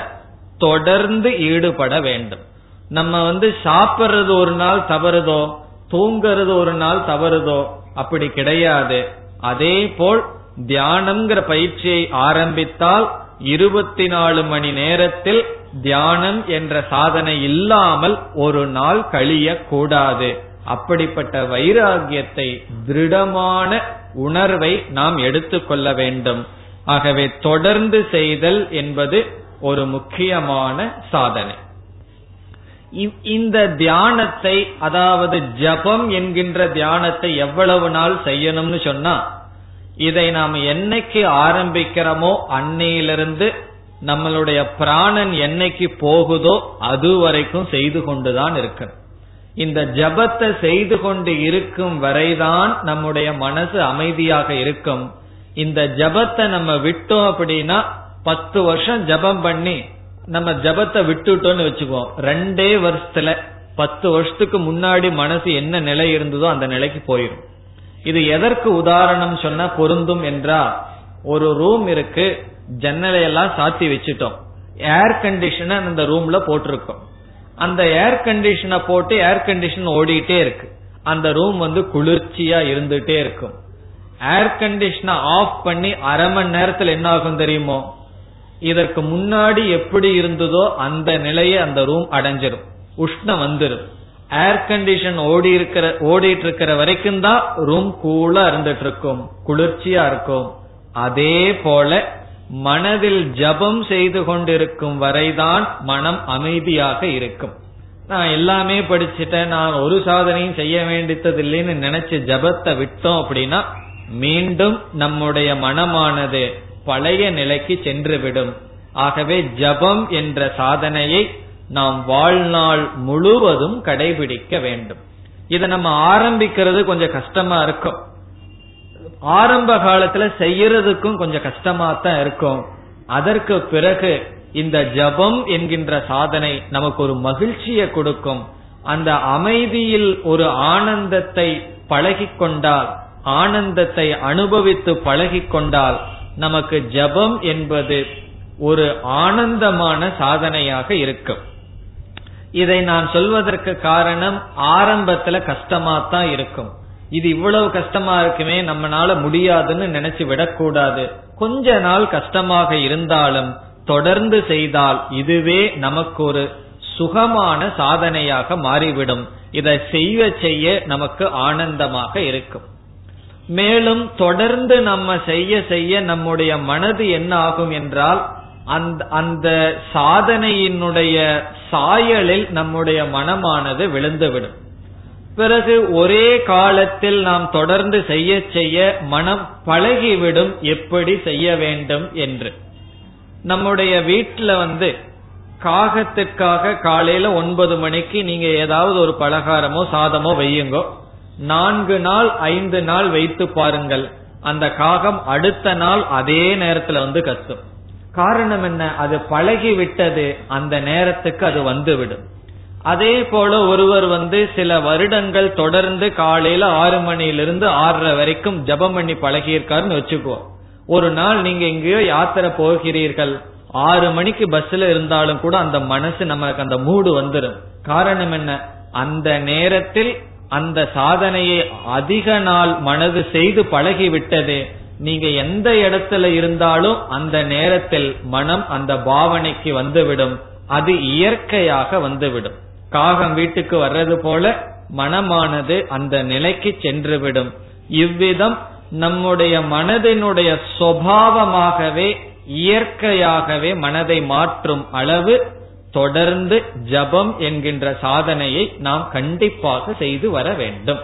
தொடர்ந்து ஈடுபட வேண்டும். நம்ம வந்து சாப்பிடுறது ஒரு நாள் தவறுதோ தூங்குறது ஒரு நாள் தவறுதோ அப்படி கிடையாது. அதே போல் தியானம்ங்கிற பயிற்சியை ஆரம்பித்தால் இருபத்தி நாலு மணி நேரத்தில் தியானம் என்ற சாதனை இல்லாமல் ஒரு நாள் கழியக்கூடாது. அப்படிப்பட்ட வைராகியத்தை திருடமான உணர்வை நாம் எடுத்துக்கொள்ள வேண்டும். ஆகவே தொடர்ந்து செய்தல் என்பது ஒரு முக்கியமான சாதனை. இந்த தியானத்தை அதாவது ஜபம் என்கின்ற தியானத்தை எவ்வளவு நாள் செய்யணும்னு சொன்னா இதை நாம் என்னைக்கு ஆரம்பிக்கிறோமோ அன்னையிலிருந்து நம்மளுடைய பிராணன் என்னைக்கு போகுதோ அது வரைக்கும் செய்து கொண்டுதான் இருக்கணும். இந்த ஜபத்தை செய்து கொண்டு இருக்கும் வரைதான் நம்முடைய மனசு அமைதியாக இருக்கும். இந்த ஜபத்தை நம்ம விட்டோம் அப்படின்னா பத்து வருஷம் ஜபம் பண்ணி நம்ம ஜபத்தை விட்டுட்டோம்னு வச்சுக்குவோம். ரெண்டே வருஷத்துல பத்து வருஷத்துக்கு முன்னாடி மனசு என்ன நிலை இருந்ததோ அந்த நிலைக்கு போயிடும் இது எதற்கு உதாரணம் சொன்னா பொருந்தும் என்றா ஒரு ரூம் இருக்கு ஜன்னலையெல்லாம் சாத்தி வச்சுட்டோம். ஏர் கண்டிஷனர் அந்த ரூம்ல போட்டிருக்கோம். அந்த ஏர் கண்டிஷனை போட்டு ஏர் கண்டிஷன் ஓடிட்டே இருக்கு. அந்த ரூம் வந்து குளிர்ச்சியா இருந்துட்டே இருக்கும். ஏர் கண்டிஷனை ஆஃப் பண்ணி அரை மணி நேரத்தில் என்ன ஆகும் தெரியுமோ? இதற்கு முன்னாடி எப்படி இருந்ததோ அந்த நிலையை அந்த ரூம் அடைஞ்சிரும். உஷ்ணம் வந்துடும் ஏர் கண்டிஷன் ஓடி இருக்கிற ஓடிட்டு இருக்கிற வரைக்கும் தான் ரூம் கூலா இருந்துட்டு இருக்கும் குளிர்ச்சியா இருக்கும். அதே போல மனதில் ஜபம் செய்து கொண்டிருக்கும் வரைதான் மனம் அமைதியாக இருக்கும். நான் எல்லாமே படிச்சுட்டேன் நான் ஒரு சாதனையும் செய்ய வேண்டியது இல்லைன்னு நினைச்சு ஜபத்தை விட்டோம் அப்படின்னா மீண்டும் நம்முடைய மனமானது பழைய நிலைக்கு சென்றுவிடும் ஆகவே ஜபம் என்ற சாதனையை நாம் வாழ்நாள் முழுவதும் கடைபிடிக்க வேண்டும். இதை நம்ம ஆரம்பிக்கிறது கொஞ்சம் கஷ்டமா இருக்கும். ஆரம்ப காலத்துல செய்யறதுக்கும் கொஞ்சம் கஷ்டமா தான் இருக்கும். அதற்கு பிறகு இந்த ஜபம் என்கின்ற சாதனை நமக்கு ஒரு மகிழ்ச்சியை கொடுக்கும். அந்த அமைதியில் ஒரு ஆனந்தத்தை பழகி கொண்டால் ஆனந்தத்தை அனுபவித்து பழகி கொண்டால் நமக்கு ஜபம் என்பது ஒரு ஆனந்தமான சாதனையாக இருக்கும். இதை நான் சொல்வதற்கு காரணம் ஆரம்பத்துல கஷ்டமா தான் இருக்கும். இது இவ்வளவு கஷ்டமா இருக்குமே நம்மனால முடியாதுன்னு நினைச்சு விடக்கூடாது. கொஞ்ச நாள் கஷ்டமாக இருந்தாலும் தொடர்ந்து செய்தால் இதுவே நமக்கு ஒரு சுகமான சாதனையாக மாறிவிடும். இதை செய்ய செய்ய நமக்கு ஆனந்தமாக இருக்கும். மேலும் தொடர்ந்து நம்ம செய்ய செய்ய நம்முடைய மனது என்ன ஆகும் என்றால் அந்த அந்த சாதனையினுடைய சாயலில் நம்முடைய மனமானது விழுந்துவிடும். பிறகு ஒரே காலத்தில் நாம் தொடர்ந்து செய்ய செய்ய மனம் பழகிவிடும் எப்படி செய்ய வேண்டும் என்று. நம்முடைய வீட்டில் வந்து காகத்திற்காக காலையில ஒன்பது மணிக்கு நீங்க ஏதாவது ஒரு பலகாரமோ சாதமோ வையுங்கோ நான்கு நாள் ஐந்து நாள் வைத்து பாருங்கள். அந்த காகம் அடுத்த நாள் அதே நேரத்துல வந்து கத்தும். காரணம் என்ன? அது பழகி விட்டது அந்த நேரத்துக்கு அது வந்துவிடும். அதே போல ஒருவர் வந்து சில வருடங்கள் தொடர்ந்து காலையில ஆறு மணியிலிருந்து ஆறரை வரைக்கும் ஜபம் பண்ணி பழகியிருக்காருன்னு வச்சுக்குவோம். ஒரு நாள் நீங்க எங்கேயோ யாத்திரை போகிறீர்கள். ஆறு மணிக்கு பஸ்ல இருந்தாலும் கூட அந்த மனசு நமக்கு அந்த மூடு வந்துடும் காரணம் என்ன? அந்த நேரத்தில் அந்த சாதனையை அதிக நாள் மனது செய்து பழகி விட்டது நீங்க எந்த இடத்துல இருந்தாலும் அந்த நேரத்தில் மனம் அந்த பாவனைக்கு வந்துவிடும். அது இயற்கையாக வந்துவிடும். காகம் வீட்டுக்கு வர்றது போல மனமானது அந்த நிலைக்கு சென்றுவிடும். இவ்விதம் நம்முடைய மனதினுடைய சுவாவமாகவே இயற்கையாகவே மனதை மாற்றும் அளவு தொடர்ந்து ஜபம் என்கின்ற சாதனையை நாம் கண்டிப்பாக செய்து வர வேண்டும்.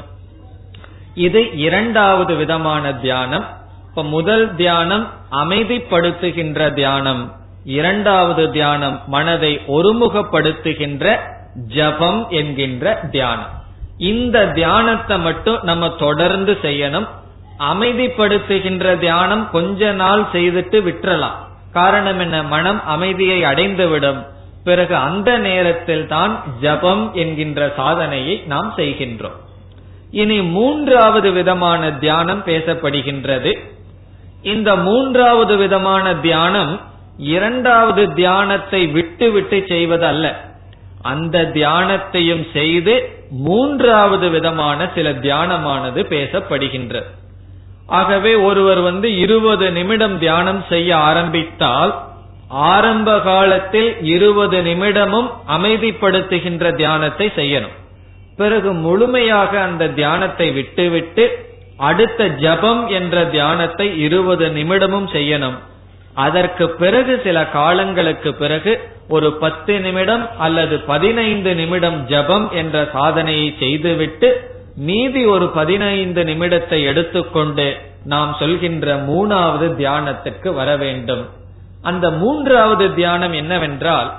இது இரண்டாவது விதமான தியானம். இப்ப முதல் தியானம் அமைதிப்படுத்துகின்ற தியானம். இரண்டாவது தியானம் மனதை ஒருமுகப்படுத்துகின்ற ஜபம் என்கின்ற தியானம். இந்த தியானத்தை மட்டும் நம்ம தொடர்ந்து செய்யணும். அமைதிப்படுத்துகின்ற தியானம் கொஞ்ச நாள் செய்துட்டு விட்டுறலாம். காரணம் என்ன? மனம் அமைதியை அடைந்துவிடும். பிறகு அந்த நேரத்தில் தான் ஜபம் என்கின்ற சாதனையை நாம் செய்கின்றோம். இனி மூன்றாவது விதமான தியானம் பேசப்படுகின்றது. இந்த மூன்றாவது விதமான தியானம் இரண்டாவது தியானத்தை விட்டு விட்டு செய்வது அல்ல அந்த தியானத்தையும் செய்து மூன்றாவது விதமான சில தியானமானது பேசப்படுகின்றது. ஆகவே ஒருவர் வந்து இருபது நிமிடம் தியானம் செய்ய ஆரம்பித்தால் ஆரம்ப காலத்தில் இருபது நிமிடமும் அமைதிப்படுத்துகின்ற தியானத்தை செய்யணும். பிறகு முழுமையாக அந்த தியானத்தை விட்டுவிட்டு அடுத்த ஜபம் என்ற தியானத்தை இருபது நிமிடமும் செய்யணும். அதற்கு பிறகு சில காலங்களுக்கு பிறகு ஒரு பத்து நிமிடம் அல்லது பதினைந்து நிமிடம் ஜபம் என்ற சாதனையை செய்துவிட்டு மீதி ஒரு பதினைந்து நிமிடத்தை எடுத்துக்கொண்டு நாம் சொல்கின்ற மூணாவது தியானத்திற்கு வர வேண்டும். அந்த மூன்றாவது தியானம் என்னவென்றால்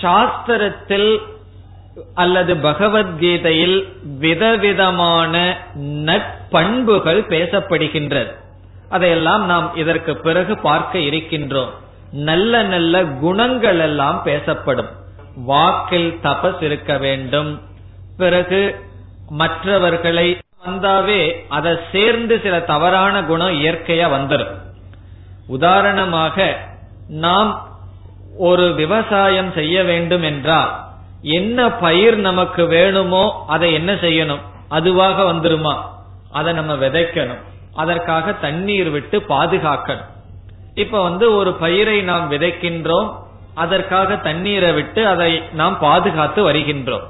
சாஸ்திரத்தில் அல்லது பகவத்கீதையில் விதவிதமான நட்பண்புகள் பேசப்படுகின்றது. அதையெல்லாம் நாம் இதற்கு பிறகு பார்க்க இருக்கின்றோம். நல்ல நல்ல குணங்கள் எல்லாம் பேசப்படும். வாக்கில் தபஸ் இருக்க வேண்டும். பிறகு மற்றவர்களை வந்தாவே அதை சேர்ந்து சில தவறான குணம் இயற்கையா வந்துடும் உதாரணமாக நாம் ஒரு விவசாயம் செய்ய வேண்டும் என்றால் என்ன பயிர் நமக்கு வேணுமோ அதை என்ன செய்யணும்? அதுவாக வந்துருமா? அதை நம்ம விதைக்கணும். அதற்காக தண்ணீர் விட்டு பாதுகாக்கணும். இப்ப வந்து ஒரு பயிரை நாம் விதைக்கின்றோம். அதற்காக தண்ணீரை விட்டு அதை நாம் பாதுகாத்து வருகின்றோம்.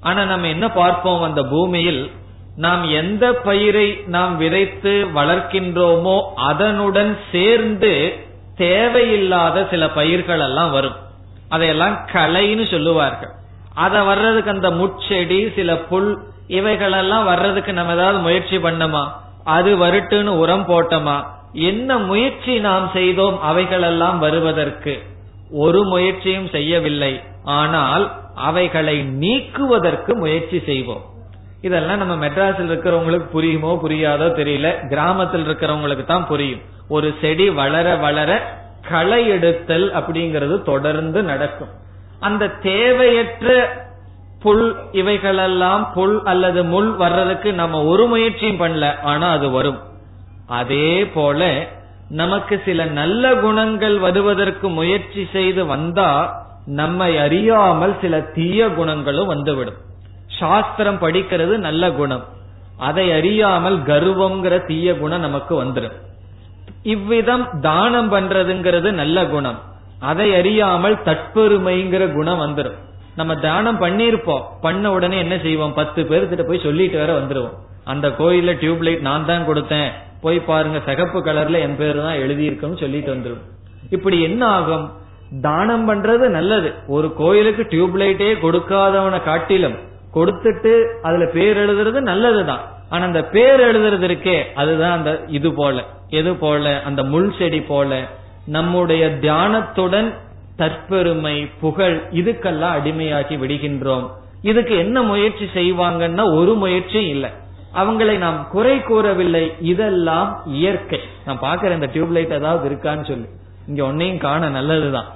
ஆனா நம்ம என்ன பார்ப்போம் அந்த பூமியில்? நாம் எந்த பயிரை நாம் விதைத்து வளர்க்கின்றோமோ அதனுடன் சேர்ந்து தேவையில்லாத சில பயிர்கள் எல்லாம் வரும். அதையெல்லாம் கலைன்னு சொல்லுவார்கள். அத வர்றதுக்கு அந்த முட்செடி சில புல் இவைகளெல்லாம் வர்றதுக்கு நம்ம ஏதாவது முயற்சி பண்ணமா? அது வருட்டுன்னு உரம் போட்டோமா? என்ன முயற்சி நாம் செய்தோம் அவைகளெல்லாம் வருவதற்கு? ஒரு முயற்சியும் செய்யவில்லை. ஆனால் அவைகளை நீக்குவதற்கு முயற்சி செய்வோம். இதெல்லாம் நம்ம மெட்ராஸில் இருக்கிறவங்களுக்கு புரியுமோ புரியாதோ தெரியல. கிராமத்தில் இருக்கிறவங்களுக்கு தான் புரியும். ஒரு செடி வளர வளர களை எடுத்தல் அப்படிங்கிறது தொடர்ந்து நடக்கும். அந்த தேவையற்ற புல் இவைகளெல்லாம் புல் அல்லது முள் வர்றதுக்கு நம்ம ஒரு முயற்சியும் பண்ணல ஆனா அது வரும். அதே போல நமக்கு சில நல்ல குணங்கள் வருவதற்கு முயற்சி செய்து வந்தா நம்மை அறியாமல் சில தீய குணங்களும் வந்துவிடும். சாஸ்திரம் படிக்கிறது நல்ல குணம். அதை அறியாமல் கர்வம்ங்கிற தீய குணம் நமக்கு வந்துடும் இவ்விதம் தானம் பண்றதுங்கிறது நல்ல குணம். அதை அறியாமல் தற்பெருமைங்கிற குணம் வந்துடும் நம்ம தானம் பண்ணிருப்போம் பண்ண உடனே என்ன செய்வோம்? பத்து பேர்கிட்ட போய் சொல்லிட்டு வேற வந்துருவோம். அந்த கோயில்ல டியூப் லைட் நான் தான் கொடுத்தேன். போய் பாருங்க சிகப்பு கலர்ல என் பேரு தான் எழுதியிருக்கோம் சொல்லிட்டு வந்துடும் இப்படி என்ன ஆகும்? தானம் பண்றது நல்லது. ஒரு கோயிலுக்கு டியூப் லைட்டே கொடுக்காதவனை காட்டிலும் கொடுத்துட்டு அதுல பேர் எழுதுறது நல்லதுதான். ஆனா அந்த பேர் எழுதுறது இருக்கே அதுதான் அந்த இது போல எது போல அந்த முள் செடி போல நம்முடைய தியானத்துடன் தற்பெருமை புகழ் இதுக்கெல்லாம் அடிமையாக்கி விடுகின்றோம். இதுக்கு என்ன முயற்சி செய்வாங்கன்னா ஒரு முயற்சியும் இல்லை. அவங்களை நாம் குறை கூறவில்லை. இதெல்லாம் இயற்கை. நான் பாக்குறேன் இந்த டியூப்லைட் ஏதாவது இருக்கான்னு சொல்லி. இங்க ஒன்னையும் காண நல்லதுதான்.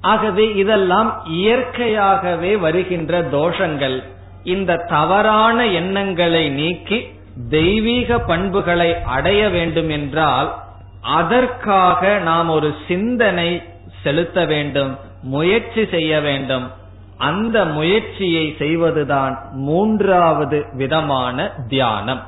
ஆகவே இதெல்லாம் இயற்கையாகவே வருகின்ற தோஷங்கள். இந்த தவறான எண்ணங்களை நீக்கி தெய்வீக பண்புகளை அடைய வேண்டும் என்றால் அதற்காக நாம் ஒரு சிந்தனை செலுத்த வேண்டும் முயற்சி செய்ய வேண்டும். அந்த முயற்சியை செய்வதுதான் மூன்றாவது விதமான தியானம்.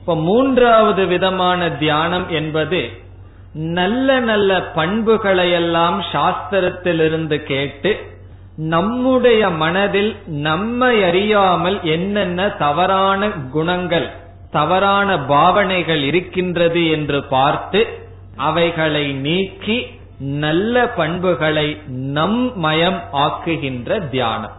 இப்ப மூன்றாவது விதமான தியானம் என்பது நல்ல நல்ல பண்புகளையெல்லாம் சாஸ்திரத்திலிருந்து கேட்டு நம்முடைய மனதில் நம்மை அறியாமல் என்னென்ன தவறான குணங்கள் தவறான பாவனைகள் இருக்கின்றது என்று பார்த்து அவைகளை நீக்கி நல்ல பண்புகளை நம் மயம் ஆக்குகின்ற தியானம்.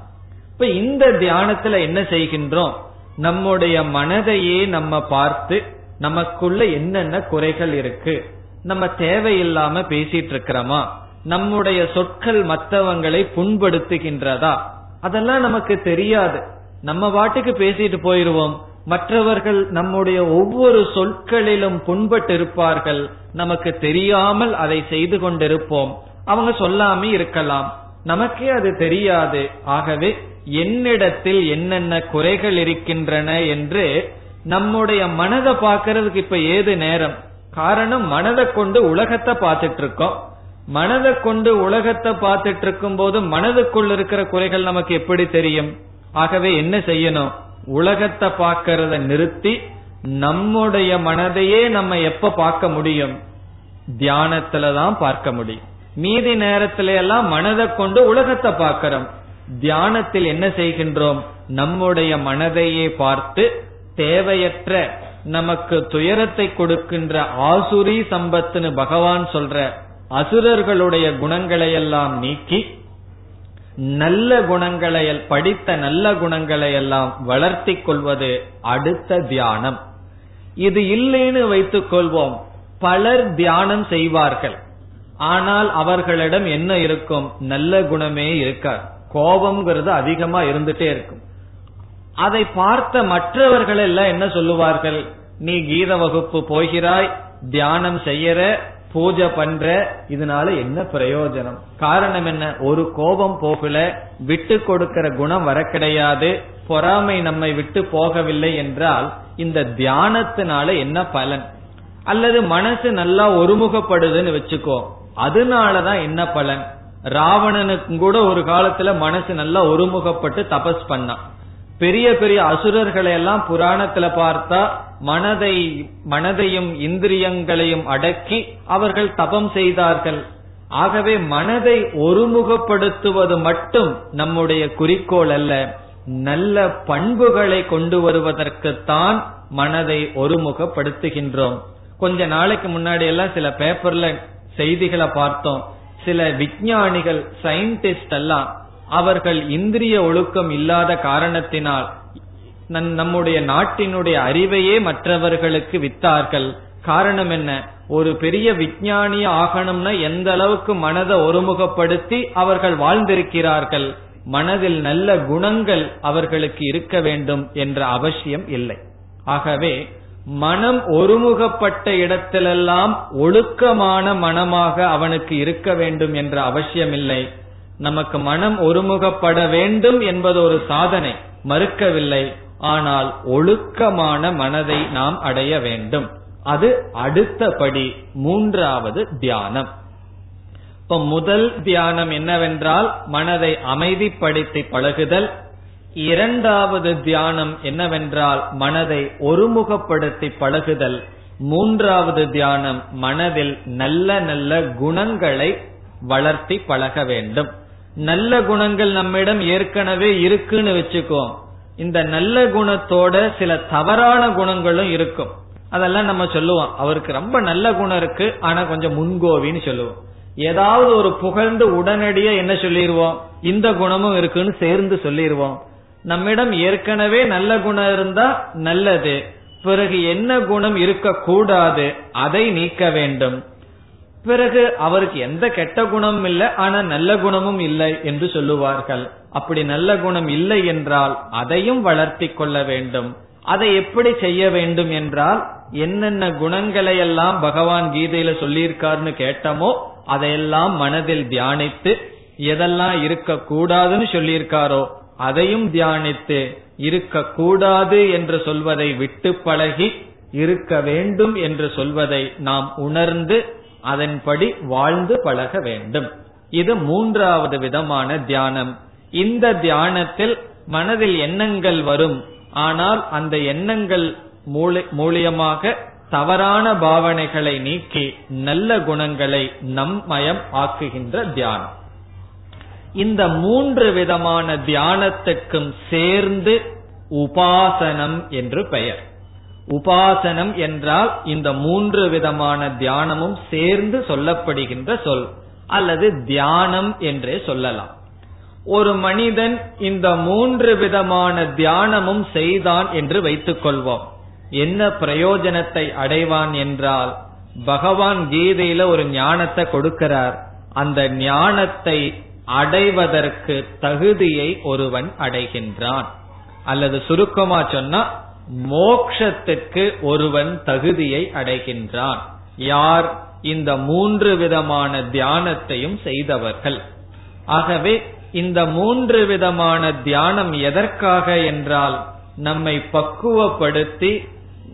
இப்ப இந்த தியானத்துல என்ன செய்கின்றோம்? நம்முடைய மனதையே நம்ம பார்த்து நமக்குள்ள என்னென்ன குறைகள் இருக்கு? நம்ம தேவையில்லாம பேசிட்டு இருக்கிறோமா? நம்முடைய சொற்கள் மற்றவங்களை புண்படுத்துகின்றதா? அதெல்லாம் நமக்கு தெரியாது. நம்ம பாட்டுக்கு பேசிட்டு போயிருவோம். மற்றவர்கள் நம்முடைய ஒவ்வொரு சொற்களிலும் புண்பட்டிருப்பார்கள். நமக்கு தெரியாமல் அதை செய்து கொண்டிருப்போம். அவங்க சொல்லாம இருக்கலாம். நமக்கே அது தெரியாது. ஆகவே என்னிடத்தில் என்னென்ன குறைகள் இருக்கின்றன என்று நம்முடைய மனதை பார்க்கறதுக்கு இப்ப ஏது நேரம்? காரணம் மனதை கொண்டு உலகத்தை பார்த்துட்டு இருக்கோம் மனதை கொண்டு உலகத்தை பார்த்துட்டு இருக்கும் போது மனதுக்குள் இருக்கிற குறைகள் நமக்கு எப்படி தெரியும்? ஆகவே என்ன செய்யணும்? உலகத்தை பார்க்கறத நிறுத்தி நம்முடைய மனதையே நம்ம எப்ப பார்க்க முடியும்? தியானத்துல தான் பார்க்க முடியும். மீதி நேரத்தில எல்லாம் மனதை கொண்டு உலகத்தை பார்க்கிறோம். தியானத்தில் என்ன செய்கின்றோம்? நம்முடைய மனதையே பார்த்து தேவையற்ற நமக்கு துயரத்தை கொடுக்கின்ற ஆசுரி சம்பத்துன்னு பகவான் சொல்ற அசுரர்களுடைய குணங்களை எல்லாம் நீக்கி நல்ல குணங்களை படித்த நல்ல குணங்களை எல்லாம் வளர்த்தி கொள்வது அடுத்த தியானம். இது இல்லைன்னு வைத்துக் கொள்வோம். பலர் தியானம் செய்வார்கள். ஆனால் அவர்களிடம் என்ன இருக்கும்? நல்ல குணமே இருக்காது கோபம்ங்கிறது அதிகமா இருந்துட்டே இருக்கும். அதை பார்த்த மற்றவர்கள் எல்லாம் என்ன சொல்லுவார்கள்? நீ கீத வகுப்பு போகிறாய் தியானம் செய்யற பூஜை பண்ற இதனால என்ன பிரயோஜனம்? காரணம் என்ன? ஒரு கோபம் போகல விட்டு கொடுக்கிற குணம் வர கிடையாது பொறாமை நம்மை விட்டு போகவில்லை என்றால் இந்த தியானத்தினால என்ன பலன்? அல்லது மனசு நல்லா ஒருமுகப்படுதுன்னு வச்சுக்கோ அதனாலதான் என்ன பலன்? ராவணனுக்கும் கூட ஒரு காலத்துல மனசு நல்லா ஒருமுகப்பட்டு தபஸ் பண்ணான். பெரிய பெரிய அசுரர்களை எல்லாம் புராணத்துல பார்த்தா மனதை மனதையும் இந்திரியங்களையும் அடக்கி அவர்கள் தபம் செய்தார்கள். ஆகவே மனதை ஒருமுகப்படுத்துவது மட்டும் நம்முடைய குறிக்கோள் அல்ல. நல்ல பண்புகளை கொண்டு வருவதற்குத்தான் மனதை ஒருமுகப்படுத்துகின்றோம். கொஞ்ச நாளைக்கு முன்னாடி எல்லாம் சில பேப்பர்ல செய்திகளை பார்த்தோம். சில விஞ்ஞானிகள் சயின்டிஸ்ட் எல்லாம் அவர்கள் இந்திரிய ஒழுக்கம் இல்லாத காரணத்தினால் நம்முடைய நாட்டினுடைய அறிவையே மற்றவர்களுக்கு வித்தார்கள். காரணம் என்ன? ஒரு பெரிய விஞ்ஞானி ஆகணும்னா எந்த அளவுக்கு மனதை ஒருமுகப்படுத்தி அவர்கள் வாழ்ந்திருக்கிறார்கள். மனதில் நல்ல குணங்கள் அவர்களுக்கு இருக்க வேண்டும் என்ற அவசியம் இல்லை. ஆகவே மனம் ஒருமுகப்பட்ட இடத்திலெல்லாம் ஒழுக்கமான மனமாக அவனுக்கு இருக்க வேண்டும் என்ற அவசியம் இல்லை. நமக்கு மனம் ஒருமுகப்பட வேண்டும் என்பது ஒரு சாதனை. மறுக்கவில்லை. ஆனால் ஒழுக்கமான மனதை நாம் அடைய வேண்டும். அது அடுத்தபடி மூன்றாவது தியானம். இப்ப முதல் தியானம் என்னவென்றால் மனதை அமைதிப்படுத்தி பழகுதல். இரண்டாவது தியானம் என்னவென்றால் மனதை ஒருமுகப்படுத்தி பழகுதல். மூன்றாவது தியானம் மனதில் நல்ல நல்ல குணங்களை வளர்த்தி பழக வேண்டும். நல்ல குணங்கள் நம்மிடம் ஏற்கனவே இருக்குன்னு வச்சுக்கோ. இந்த நல்ல குணத்தோட சில தவறான குணங்களும் இருக்கும். அதெல்லாம் நம்ம சொல்லுவோம். அவருக்கு ரொம்ப நல்ல குணம் இருக்கு. ஆனா கொஞ்சம் முன்கோவின்னு சொல்லுவோம். ஏதாவது ஒரு புகழ்ந்து உடனடியே என்ன சொல்லிடுவோம் இந்த குணமும் இருக்குன்னு சேர்ந்து சொல்லிடுவோம் நம்மிடம் ஏற்கனவே நல்ல குணம் இருந்தா நல்லது. பிறகு என்ன குணம் இருக்கக்கூடாது? அதை நீக்க வேண்டும். பிறகு அவருக்கு எந்த கெட்ட குணமும் இல்லை ஆனா நல்ல குணமும் இல்லை என்று சொல்லுவார்கள். அப்படி நல்ல குணம் இல்லை என்றால் அதையும் வளர்த்தி கொள்ள வேண்டும். அதை எப்படி செய்ய வேண்டும் என்றால் என்னென்ன குணங்களை எல்லாம் பகவான் கீதையில சொல்லியிருக்காருன்னு கேட்டமோ அதையெல்லாம் மனதில் தியானித்து எதெல்லாம் இருக்க கூடாதுன்னு சொல்லியிருக்காரோ அதையும் தியானித்து இருக்கக்கூடாது என்று சொல்வதை விட்டு பழகி இருக்க வேண்டும் என்று சொல்வதை நாம் உணர்ந்து அதன்படி வாழ்ந்து பழக வேண்டும். இது மூன்றாவது விதமான தியானம். இந்த தியானத்தில் மனதில் எண்ணங்கள் வரும். ஆனால் அந்த எண்ணங்கள் மூலியமாக தவறான பாவனைகளை நீக்கி நல்ல குணங்களை நம்மயம் ஆக்குகின்ற தியானம். இந்த மூன்று விதமான தியானத்துக்கும் சேர்ந்து உபாசனம் என்று பெயர். உபாசனம் என்றால் இந்த மூன்று விதமான தியானமும் சேர்ந்து சொல்லப்படுகின்ற சொல் அல்லது தியானம் என்றே சொல்லலாம். ஒரு மனிதன் இந்த மூன்று விதமான தியானமும் செய்தான் என்று வைத்துக் கொள்வோம் என்ன பிரயோஜனத்தை அடைவான் என்றால் பகவான் கீதையில ஒரு ஞானத்தை கொடுக்கிறார். அந்த ஞானத்தை அடைவதற்கு தகுதியை ஒருவன் அடைகின்றான். அல்லது சுருக்கமா சொன்னா மோக்ஷத்துக்கு ஒருவன் தகுதியை அடைகின்றான். யார் இந்த மூன்று விதமான தியானத்தையும் செய்தவர்கள்? ஆகவே இந்த மூன்று விதமான தியானம் எதற்காக என்றால் நம்மை பக்குவப்படுத்தி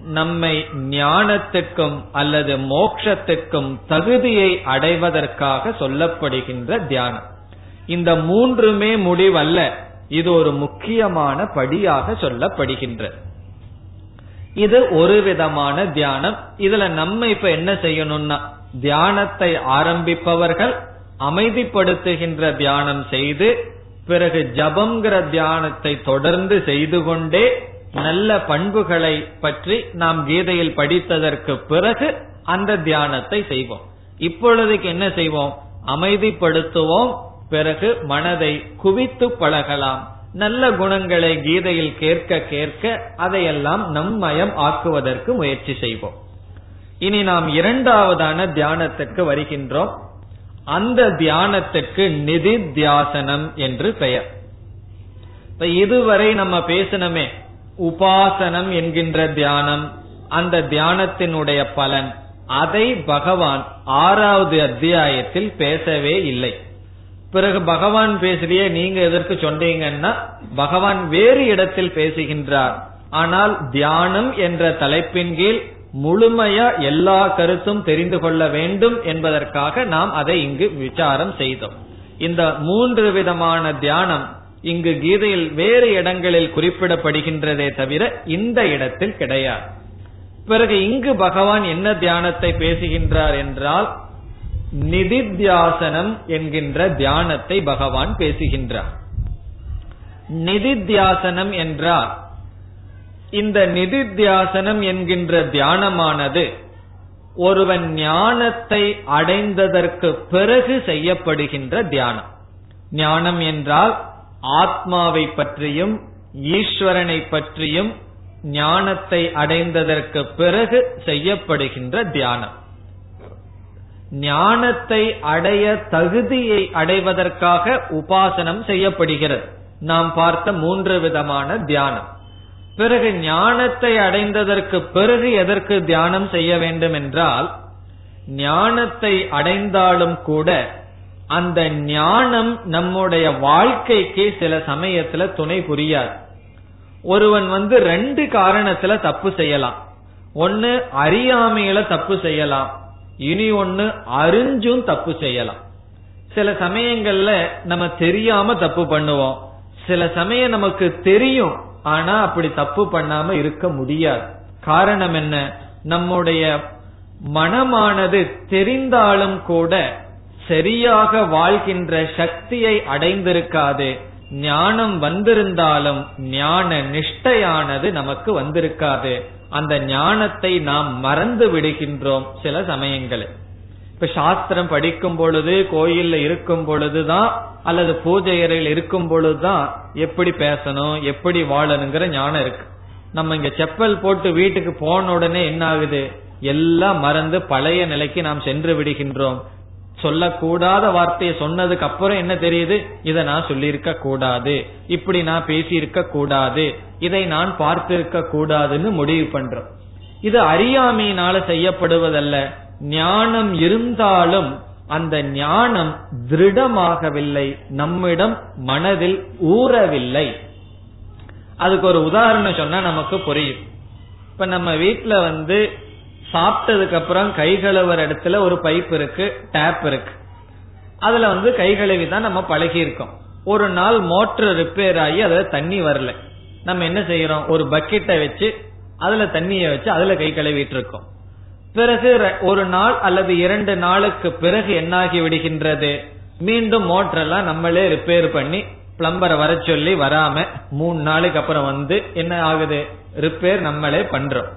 நம்மை ஞானத்துக்கும் அல்லது மோக்ஷத்துக்கும் தகுதியை அடைவதற்காக சொல்லப்படுகின்ற தியானம். இந்த மூன்றுமே முடிவல்ல. இது ஒரு முக்கியமான படியாக சொல்லப்படுகின்றது. இது ஒரு விதமான தியானம். இதுல நம்ம இப்ப என்ன செய்யணும்னா தியானத்தை ஆரம்பிப்பவர்கள் அமைதிப்படுத்துகின்ற தியானம் செய்து பிறகு ஜபம்ங்கிற தியானத்தை தொடர்ந்து செய்து கொண்டே நல்ல பண்புகளை பற்றி நாம் கீதையில் படித்ததற்கு பிறகு அந்த தியானத்தை செய்வோம். இப்பொழுதுக்கு என்ன செய்வோம்? அமைதிப்படுத்துவோம். பிறகு மனதை குவித்து பழகலாம். நல்ல குணங்களை கீதையில் கேட்க கேட்க அதையெல்லாம் நம்மயம் ஆக்குவதற்கு முயற்சி செய்வோம். இனி நாம் இரண்டாவதான தியானத்துக்கு வருகின்றோம். அந்த தியானத்துக்கு நிதி தியாசனம் என்று பெயர். இப்ப இதுவரை நம்ம பேசணுமே உபாசனம் என்கின்ற தியானம் அந்த தியானத்தினுடைய பலன் அதை பகவான் ஆறாவது அத்தியாயத்தில் பேசவே இல்லை. பிறகு பகவான் பேசலையே நீங்க எதற்கு சொன்னீங்கன்னா பகவான் வேறு இடத்தில் பேசுகின்றார். ஆனால் தியானம் என்ற தலைப்பின் கீழ் முழுமையா எல்லா கருத்தும் தெரிந்து கொள்ள வேண்டும் என்பதற்காக நாம் அதை இங்கு விசாரம் செய்தோம். இந்த மூன்று விதமான தியானம் இங்கு கீதையில் வேறு இடங்களில் குறிப்பிடப்படுகின்றதே தவிர இந்த இடத்தில் கிடையாது. பிறகு இங்கு பகவான் என்ன தியானத்தை பேசுகின்றார் என்றால் நிதித்தியாசனம் என்கின்ற தியானத்தை பகவான் பேசுகின்றார். நிதித்தியாசனம் என்றால் இந்த நிதித்தியாசனம் என்கின்ற தியானமானது ஒருவன் ஞானத்தை அடைந்ததற்கு பிறகு செய்யப்படுகின்ற தியானம். ஞானம் என்றால் ஆத்மாவை பற்றியும் ஈஸ்வரனை பற்றியும் ஞானத்தை அடைந்ததற்கு பிறகு செய்யப்படுகின்ற தியானம். ஞானத்தை அடைய தகுதியை அடைவதற்காக உபாசனம் செய்யப்படுகிறது. நாம் பார்த்த மூன்று விதமான தியானம். பிறகு ஞானத்தை அடைந்ததற்கு பிறகு எதற்கு தியானம் செய்ய வேண்டும் என்றால் ஞானத்தை அடைந்தாலும் கூட அந்த ஞானம் நம்முடைய வாழ்க்கைக்கு சில சமயத்துல துணை புரியாது. ஒருவன் வந்து ரெண்டு காரணத்துல தப்பு செய்யலாம். ஒன்னு அறியாமையில தப்பு செய்யலாம். இனி ஒன்னு அறிஞ்சும் தப்பு செய்யலாம். சில சமயங்கள்ல நம்ம தெரியாம தப்பு பண்ணுவோம். சில சமயம் நமக்கு தெரியும் ஆனா அப்படி தப்பு பண்ணாம இருக்க முடியாது. காரணம் என்ன? நம்முடைய மனமானது தெரிந்தாலும் கூட சரியாக வாழ்கின்ற சக்தியை அடைந்திருக்காது. ஞானம் வந்திருந்தாலும் ஞான நிஷ்டையானது நமக்கு வந்திருக்காது. அந்த ஞானத்தை நாம் மறந்து விடுகின்றோம் சில சமயங்களில். இப்ப சாஸ்திரம் படிக்கும் பொழுது கோயில்ல இருக்கும் பொழுதுதான் அல்லது பூஜை அறையில் இருக்கும் பொழுதுதான் எப்படி பேசணும் எப்படி வாழணுங்கிற ஞானம் இருக்கு. நம்ம இங்க செப்பல் போட்டு வீட்டுக்கு போன உடனே என்ன ஆகுது எல்லாம் மறந்து பழைய நிலைக்கு நாம் சென்று விடுகின்றோம். சொல்லக்கூடாத வார்த்தையை சொன்னதுக்கு அப்புறம் என்ன தெரியுது? இதை நான் சொல்லியிருக்க கூடாது. இப்படி நான் பேசியிருக்க கூடாது. இதை நான் பார்த்திருக்க கூடாதுன்னு முடிவு பண்றோம். இது அறியாமையினால செய்யப்படுவதல்ல. ஞானம் இருந்தாலும் அந்த ஞானம் திருடமாகவில்லை. நம்மிடம் மனதில் ஊறவில்லை. அதுக்கு ஒரு உதாரணம் சொன்னா நமக்கு புரியும். இப்ப நம்ம வீட்டுல வந்து சாப்பிட்டதுக்கு அப்புறம் கை கழுவுற இடத்துல ஒரு பைப் இருக்கு டேப் இருக்கு. அதுல வந்து கை கழுவி தான் நம்ம பழகி இருக்கோம் ஒரு நாள் மோட்டர் ரிப்பேர் ஆகி அதுல தண்ணி வரல. நம்ம என்ன செய்யறோம்? ஒரு பக்கெட்டை வச்சு அதுல தண்ணிய வச்சு அதுல கை கழுவிட்டு இருக்கோம். பிறகு ஒரு நாள் அல்லது இரண்டு நாளுக்கு பிறகு என்னாகி விடுகின்றது? மீண்டும் மோட்டர் எல்லாம் நம்மளே ரிப்பேர் பண்ணி பிளம்பரை வர சொல்லி வராம மூணு நாளுக்கு அப்புறம் வந்து என்ன ஆகுது? ரிப்பேர் நம்மளே பண்றோம்.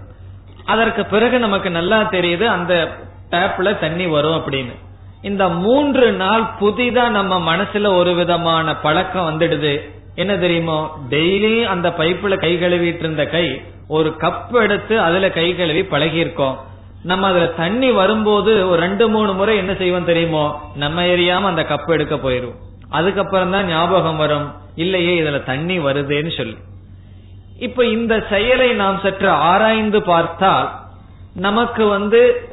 அதற்கு பிறகு நமக்கு நல்லா தெரியுது அந்த டேப்ல தண்ணி வரும் அப்படின்னு. இந்த மூன்று நாள் புதிதா நம்ம மனசுல ஒரு விதமான பழக்கம் வந்துடுது. என்ன தெரியுமோ? டெய்லி அந்த பைப்புல கை கழுவிட்டு இருந்த கை ஒரு கப் எடுத்து அதுல கை கழுவி பழகி இருக்கோம் நம்ம அதுல தண்ணி வரும்போது ஒரு ரெண்டு மூணு முறை என்ன செய்வோம் தெரியுமோ? நம்ம எரியாம அந்த கப் எடுக்க போயிரும். அதுக்கப்புறம் தான் ஞாபகம் வரும். இல்லையே இதுல தண்ணி வருதுன்னு சொல்லி. இப்ப இந்த செயலை நாம் சற்று ஆராய்ந்து பார்த்தால் நமக்கு வந்து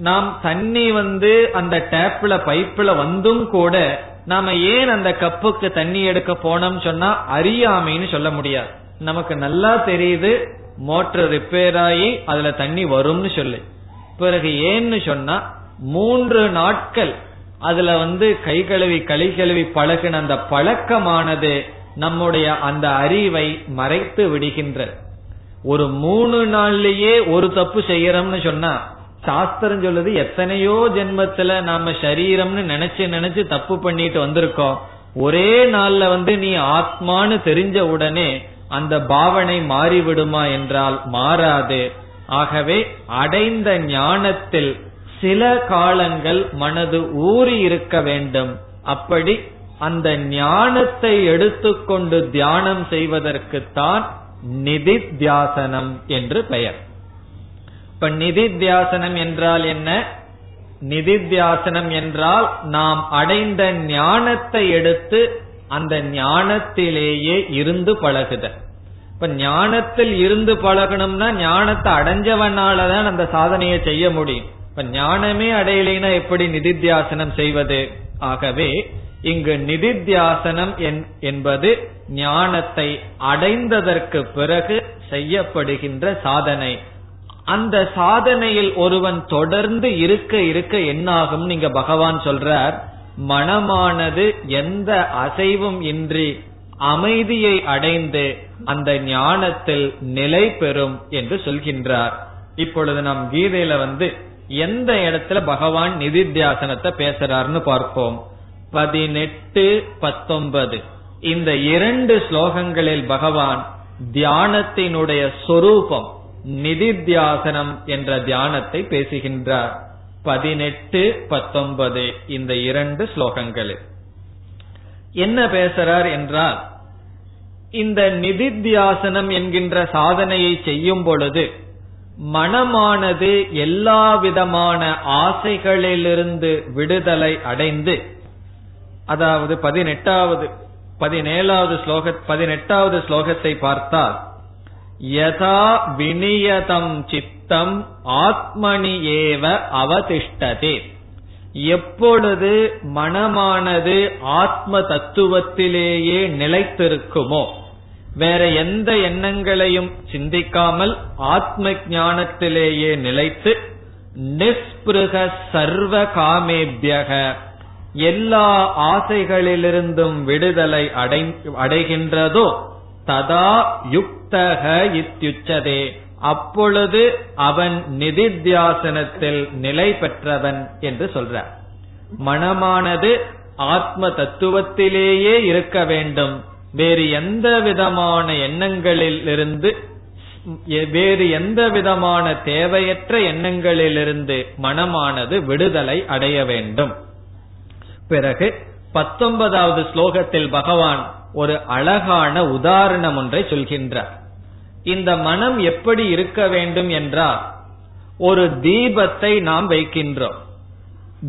நாம் தண்ணி வந்து அந்த டேப்ல பைப்ல வந்தும் கூட நாம ஏன் அந்த கப்புக்கு தண்ணி எடுக்க போனோம் சொன்னா அறியாமைன்னு சொல்ல முடியாது. நமக்கு நல்லா தெரியுது மோட்டர் ரிப்பேர் ஆகி அதுல தண்ணி வரும்னு சொல்லி. பிறகு ஏன்னு சொன்னா மூன்று நாட்கள் அதுல வந்து கை கழுவி களி கழுவி பழகின அந்த பழக்கமானது நம்முடைய அந்த அறிவை மறைத்து விடுகின்றது. ஒரு மூணு நாள்லயே ஒரு தப்பு செய்யறோம்னு சொன்னா சாஸ்திரம் சொல்லுது எத்தனையோ ஜென்மத்துல நாம சரீரம்னு நினைச்சு நினைச்சு தப்பு பண்ணிட்டு வந்திருக்கோம். ஒரே நாள்ல வந்து நீ ஆத்மான்னு தெரிஞ்ச உடனே அந்த பாவனை மாறிவிடுமா என்றால் மாறாது. ஆகவே அடைந்த ஞானத்தில் சில காலங்கள் மனது ஊறி இருக்க வேண்டும். அப்படி அந்த ஞானத்தை எடுத்துக்கொண்டு தியானம் செய்வதற்குத்தான் நிதித்தியாசனம் என்று பெயர். இப்ப நிதித்தியாசனம் என்றால் என்ன? நிதித்தியாசனம் என்றால் நாம் அடைந்த ஞானத்தை எடுத்து அந்த ஞானத்திலேயே இருந்து பழகுதல் இப்ப ஞானத்தில் இருந்து பழகணும்னா ஞானத்தை அடைஞ்சவனாலதான் அந்த சாதனையை செய்ய முடியும். இப்ப ஞானமே அடையலைன்னா எப்படி நிதித்தியாசனம் செய்வது? ஆகவே இங்கு நிதித்தியாசனம் என்பது ஞானத்தை அடைந்ததற்கு பிறகு செய்யப்படுகின்ற சாதனை. அந்த சாதனையில் ஒருவன் தொடர்ந்து இருக்க இருக்க என்னாகும்? நீங்க பகவான் சொல்றார் மனமானது எந்த அசைவும் இன்றி அமைதியை அடைந்து அந்த ஞானத்தில் நிலை பெறும் என்று சொல்கின்றார். இப்பொழுது நாம் கீதையில வந்து எந்த இடத்துல பகவான் நிதித்தியாசனத்தை பேசுறாருன்னு பார்ப்போம். பதினெட்டு பத்தொன்பது. இந்த இரண்டு ஸ்லோகங்களில் பகவான் தியானத்தினுடைய சொரூபம் நிதித்தியாசனம் என்ற தியானத்தை பேசுகின்றார். பதினெட்டு பத்தொன்பது இந்த இரண்டு ஸ்லோகங்களில் என்ன பேசுறார் என்றால் இந்த நிதித்தியாசனம் என்கின்ற சாதனையை செய்யும் பொழுது மனமானது எல்லா விதமான ஆசைகளிலிருந்து விடுதலை அடைந்து அதாவது பதினெட்டாவது பதினேழாவது ஸ்லோக பதினெட்டாவது ஸ்லோகத்தை பார்த்தால் யதா வினியதம் சித்தம் ஆத்மனி ஏவ அவதிஷ்டதே. எப்பொழுது மனமானது ஆத்ம தத்துவத்திலேயே நிலைத்திருக்குமோ வேற எந்த எண்ணங்களையும் சிந்திக்காமல் ஆத்ம ஞானத்திலேயே நிலைத்து நிஸ்பிருக சர்வ காமேபியக எல்லா ஆசைகளிலிருந்தும் விடுதலை அடைகின்றதோ ததா யுக்தக இத்தியுச்சதே அப்பொழுது அவன் நிதித்தியாசனத்தில் நிலை பெற்றவன் என்று சொல்றார். மனமானது ஆத்ம தத்துவத்திலேயே இருக்க வேண்டும். வேறு எந்த விதமான எண்ணங்களிலிருந்து வேறு எந்த விதமான தேவையற்ற எண்ணங்களிலிருந்து மனமானது விடுதலை அடைய வேண்டும். பிறகு பத்தொன்பதாவது ஸ்லோகத்தில் பகவான் ஒரு அழகான உதாரணம் ஒன்றை சொல்கின்றார். இந்த மனம் எப்படி இருக்க வேண்டும் என்றால் ஒரு தீபத்தை நாம் வைக்கின்றோம்.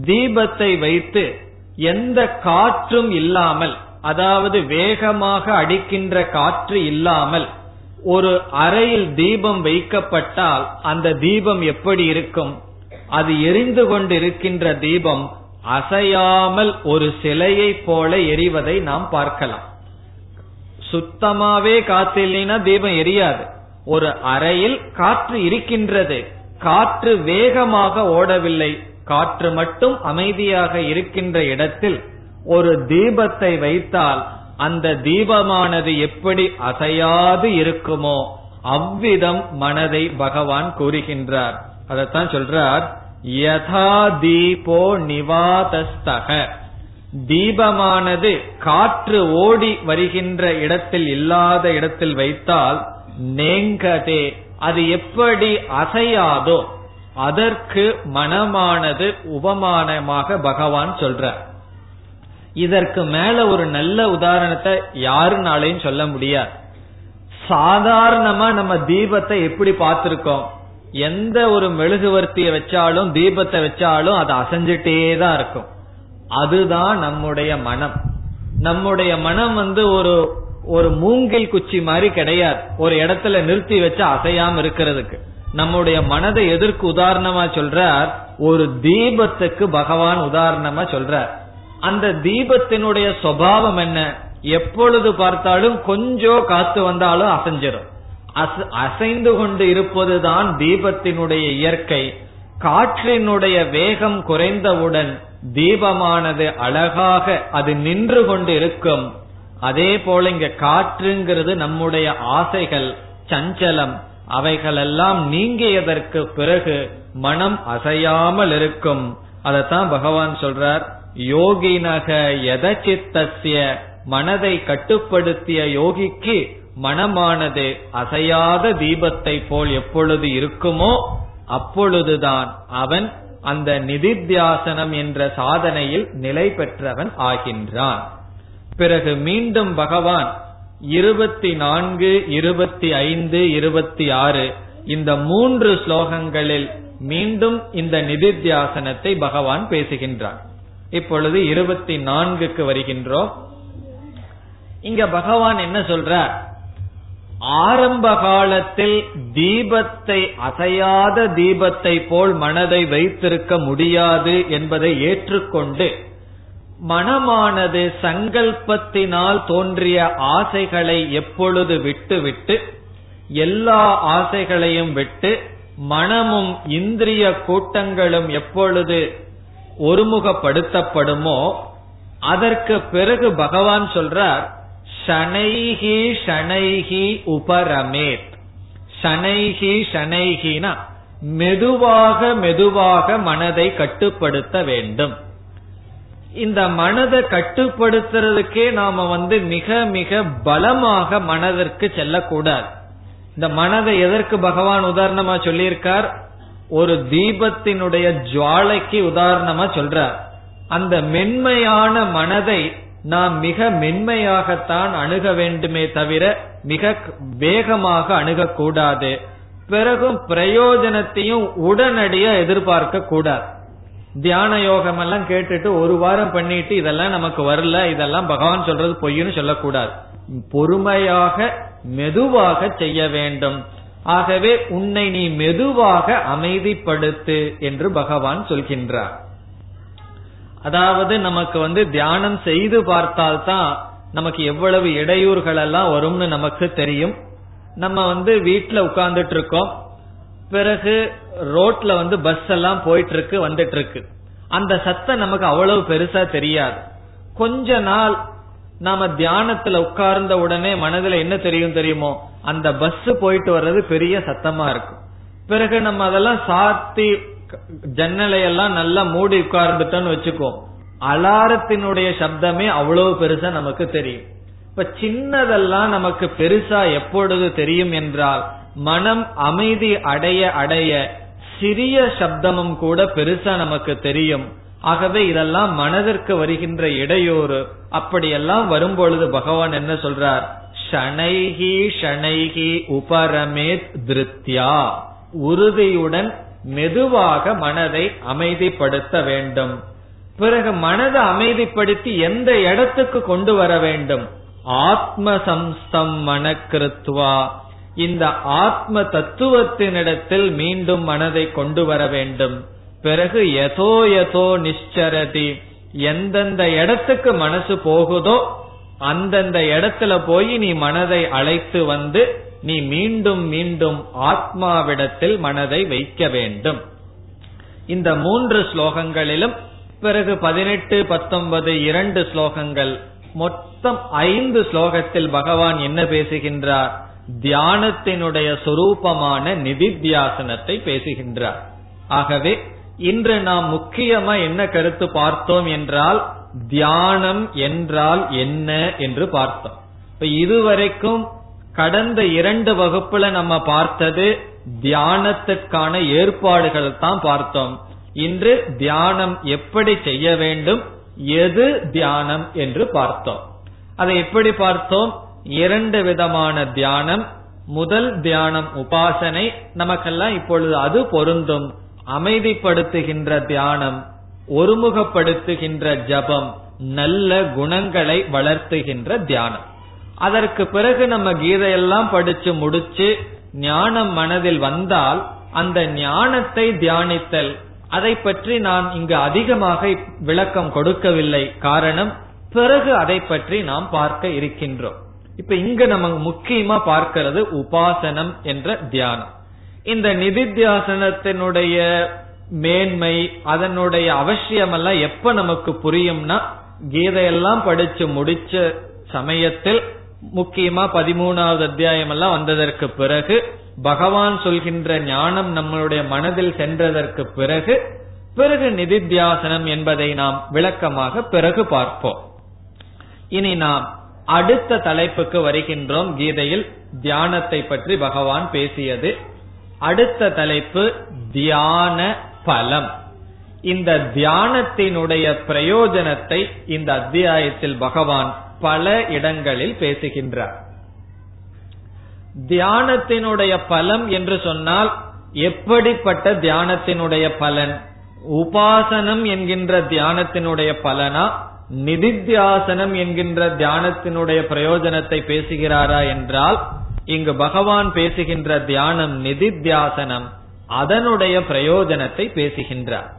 தீபத்தை வைத்து எந்த காற்றும் இல்லாமல் அதாவது வேகமாக அடிக்கின்ற காற்று இல்லாமல் ஒரு அறையில் தீபம் வைக்கப்பட்டால் அந்த தீபம் எப்படி இருக்கும்? அது எரிந்து கொண்டிருக்கின்ற தீபம் அசையாமல் ஒரு சிலையை போல எரிவதை நாம் பார்க்கலாம். சுத்தமாவே காத்து இல்லைன்னா தீபம் எரியாது. ஒரு அறையில் காற்று இருக்கின்றது. காற்று வேகமாக ஓடவில்லை. காற்று மட்டும் அமைதியாக இருக்கின்ற இடத்தில் ஒரு தீபத்தை வைத்தால் அந்த தீபமானது எப்படி அசையாது இருக்குமோ அவ்விதம் மனதை பகவான் கூறுகின்றார். அதைத்தான் சொல்றார். யதா தீபோ நிவாதஸ்தக. தீபமானது காற்று ஓடி வருகின்ற இடத்தில் இல்லாத இடத்தில் வைத்தால் நேங்கதே. அது எப்படி அசையாதோ அதற்கு மனமானது உபமானமாக பகவான் சொல்றார். இதற்கு மேல ஒரு நல்ல உதாரணத்தை யாருனாலையும் சொல்ல முடியாது. சாதாரணமா நம்ம தீபத்தை எப்படி பார்த்திருக்கோம்? எந்த ஒரு மெழுகுவர்த்திய வச்சாலும் தீபத்தை வச்சாலும் அது அசைஞ்சிட்டே தான் இருக்கும். அதுதான் நம்முடைய மனம். நம்முடைய மனம் வந்து ஒரு ஒரு மூங்கில் குச்சி மாதிரி கிடையாது. ஒரு இடத்துல நிறுத்தி வச்சு அசையாம இருக்கிறதுக்கு. நம்முடைய மனதை எதற்கு உதாரணமா சொல்றார்? ஒரு தீபத்துக்கு பகவான் உதாரணமா சொல்றார். அந்த தீபத்தினுடைய சுவாவம் என்ன? எப்பொழுது பார்த்தாலும் கொஞ்சம் காத்து வந்தாலும் அசைஞ்சிடும் அசைந்து கொண்டு இருப்பதுதான் தீபத்தினுடைய இயற்கை. காற்றினுடைய வேகம் குறைந்தவுடன் தீபமானது அழகாக அது நின்று கொண்டு இருக்கும் அதே போல இங்க காற்றுங்கிறது நம்முடைய ஆசைகள் சஞ்சலம். அவைகளெல்லாம் நீங்கியதற்கு பிறகு மனம் அசையாமல் இருக்கும். அதத்தான் பகவான் சொல்றார் யோகினக எதச்சித்தசிய மனதை கட்டுப்படுத்திய யோகிக்கு மனமானது அசையாத தீபத்தை போல் எப்பொழுது இருக்குமோ அப்பொழுதுதான் அவன் அந்த நிதித்தியாசனம் என்ற சாதனையில் நிலை பெற்றவன் ஆகின்றான். பிறகு மீண்டும் பகவான் இருபத்தி நான்கு இருபத்தி ஐந்து இருபத்தி ஆறு இந்த மூன்று ஸ்லோகங்களில் மீண்டும் இந்த நிதித்தியாசனத்தை பகவான் பேசுகின்றான் இப்பொழுது இருபத்தி நான்குக்கு வருகின்றோம். இங்க பகவான் என்ன சொல்றார்? ஆரம்ப காலத்தில் தீபத்தை அசையாத தீபத்தை போல் மனதை வைத்திருக்க முடியாது என்பதை ஏற்றுக்கொண்டு மனமானது சங்கல்பத்தினால் தோன்றிய ஆசைகளை எப்பொழுது விட்டுவிட்டு எல்லா ஆசைகளையும் விட்டு மனமும் இந்திரிய கூட்டங்களும் எப்பொழுது ஒருமுகப்படுத்தப்படுமோ அதற்கு பிறகு பகவான் சொல்றார் ஷனைஹி ஷனைஹி உபரமேத். ஷனைஹி ஷனைஹினா மெதுவாக மெதுவாக மனதை கட்டுப்படுத்த வேண்டும். இந்த மனதை கட்டுப்படுத்துறதுக்கே நாம வந்து மிக மிக பலமாக மனதிற்கு செல்லக்கூடாது. இந்த மனதை எதற்கு பகவான் உதாரணமா சொல்லியிருக்கார்? ஒரு தீபத்தினுடைய ஜுவாலைக்கு உதாரணமா சொல்றார். அந்த மென்மையான மனதை நாம் மிக மென்மையாகத்தான் அணுக வேண்டுமே தவிர மிக வேகமாக அணுகக்கூடாது. பிறகும் பிரயோஜனத்தையும் உடனடியா எதிர்பார்க்க கூடாது தியான யோகம் எல்லாம் கேட்டுட்டு ஒரு வாரம் பண்ணிட்டு இதெல்லாம் நமக்கு வரல இதெல்லாம் பகவான் சொல்றது பொய்யுன்னு சொல்லக்கூடாது. பொறுமையாக மெதுவாக செய்ய வேண்டும். ஆகவே உன்னை நீ மெதுவாக அமைதிப்படுத்து என்று பகவான் சொல்கின்றார். அதாவது நமக்கு வந்து தியானம் செய்து பார்த்தால்தான் நமக்கு எவ்வளவு இடையூறுகள் எல்லாம் வரும்னு நமக்கு தெரியும். நம்ம வந்து வீட்டுல உட்கார்ந்துட்டு இருக்கோம் பிறகு ரோட்ல வந்து பஸ் எல்லாம் போயிட்டு இருக்கு வந்துட்டு இருக்கு அந்த சத்தம் நமக்கு அவ்வளவு பெருசா தெரியாது. கொஞ்ச நாள் நாம தியானத்துல உட்கார்ந்த உடனே மனதுல என்ன தெரியும் தெரியுமோ? அந்த பஸ் போயிட்டு வர்றது பெரிய சத்தமா இருக்கும். பிறகு நம்ம அதெல்லாம் சாத்தி ஜன்னலை எல்லாம் நல்லா மூடி உட்கார்ந்துட்டோம்னு வச்சுக்கோ. அலாரத்தினுடைய சப்தமே அவ்வளவு பெருசா நமக்கு தெரியும். இப்ப சின்னதெல்லாம் நமக்கு பெருசா எப்பொழுது தெரியும் என்றால் மனம் அமைதி அடைய அடைய சிறிய சப்தமும் கூட பெருசா நமக்கு தெரியும். ஆகவே இதெல்லாம் மனதிற்கு வருகின்ற இடையூறு. அப்படியெல்லாம் வரும்பொழுது பகவான் என்ன சொல்றார்? ஷனைகி ஷனைகி உபரமேத் திருத்யா. உறுதியுடன் மெதுவாக மனதை அமைதிப்படுத்த வேண்டும். பிறகு மனதை அமைதிப்படுத்தி எந்த இடத்துக்கு கொண்டு வர வேண்டும்? ஆத்ம சம்ஸ்தம் மனக்கிருத்வா. இந்த ஆத்ம தத்துவத்தினிடத்தில் மீண்டும் மனதை கொண்டு வர வேண்டும். பிறகு எதோ எதோ நிச்சரதி எந்தெந்த இடத்துக்கு மனசு போகுதோ அந்தந்த இடத்துல போய் நீ மனதை அழைத்து வந்து நீ மீண்டும் மீண்டும் ஆத்மாவிடத்தில் மனதை வைக்க வேண்டும். இந்த மூன்று ஸ்லோகங்களிலும் பிறகு பதினெட்டு பத்தொன்பது இரண்டு ஸ்லோகங்கள் மொத்தம் ஐந்து ஸ்லோகத்தில் பகவான் என்ன பேசுகின்றார்? தியானத்தினுடைய சொரூபமான நிதித்தியாசனத்தை பேசுகின்றார். ஆகவே இன்று நாம் முக்கியமா என்ன கருத்து பார்த்தோம் என்றால் தியானம் என்றால் என்ன என்று பார்த்தோம். இப்ப இதுவரைக்கும் கடந்த இரண்டு வகுப்புல நம்ம பார்த்தது தியானத்துக்கான ஏற்பாடுகள் தான் பார்த்தோம். இன்று தியானம் எப்படி செய்ய வேண்டும் எது தியானம் என்று பார்த்தோம். அதை எப்படி பார்த்தோம்? இரண்டு விதமான தியானம். முதல் தியானம் உபாசனை. நமக்கெல்லாம் இப்பொழுது அது பொருந்தும். அமைதிப்படுத்துகின்ற தியானம் ஒருமுகப்படுத்துகின்ற ஜபம் நல்ல குணங்களை வளர்த்துகின்ற தியானம். அதற்கு பிறகு நம்ம கீதையெல்லாம் படிச்சு முடிச்சு ஞானம் மனதில் வந்தால் அந்த ஞானத்தை தியானித்தல் அதை பற்றி நான் இங்கு அதிகமாக விளக்கம் கொடுக்கவில்லை. காரணம் பிறகு அதை பற்றி நாம் பார்க்க இருக்கின்றோம். இப்ப இங்க நம்ம முக்கியமா பார்க்கிறது உபாசனம் என்ற தியானம். இந்த நிதித்தியாசனத்தினுடைய மேன்மை அதனுடைய அவசியம் எல்லாம் எப்ப நமக்கு புரியும்னா கீதையெல்லாம் படிச்சு முடிச்ச சமயத்தில் முக்கியமா பதிமூணாவது அத்தியாயம் எல்லாம் வந்ததற்கு பிறகு பகவான் சொல்கின்ற ஞானம் நம்மளுடைய மனதில் சென்றதற்கு பிறகு பிறகு நிதித்தியாசனம் என்பதை நாம் விளக்கமாக பிறகு பார்ப்போம். இனி நாம் அடுத்த தலைப்புக்கு வருகின்றோம். கீதையில் தியானத்தை பற்றி பகவான் பேசியது. அடுத்த தலைப்பு தியான பலம். இந்த தியானத்தினுடைய பிரயோஜனத்தை இந்த அத்தியாயத்தில் பகவான் பல இடங்களில் பேசுகின்றார். தியானத்தினுடைய பலம் என்று சொன்னால் எப்படிப்பட்ட தியானத்தினுடைய பலன்? உபாசனம் என்கின்ற தியானத்தினுடைய பலனா? நிதித்தியாசனம் என்கின்ற தியானத்தினுடைய பிரயோஜனத்தை பேசுகிறாரா என்றால் இங்கு பகவான் பேசுகின்ற தியானம் நிதித்தியாசனம் அதனுடைய பிரயோஜனத்தை பேசுகின்றார்.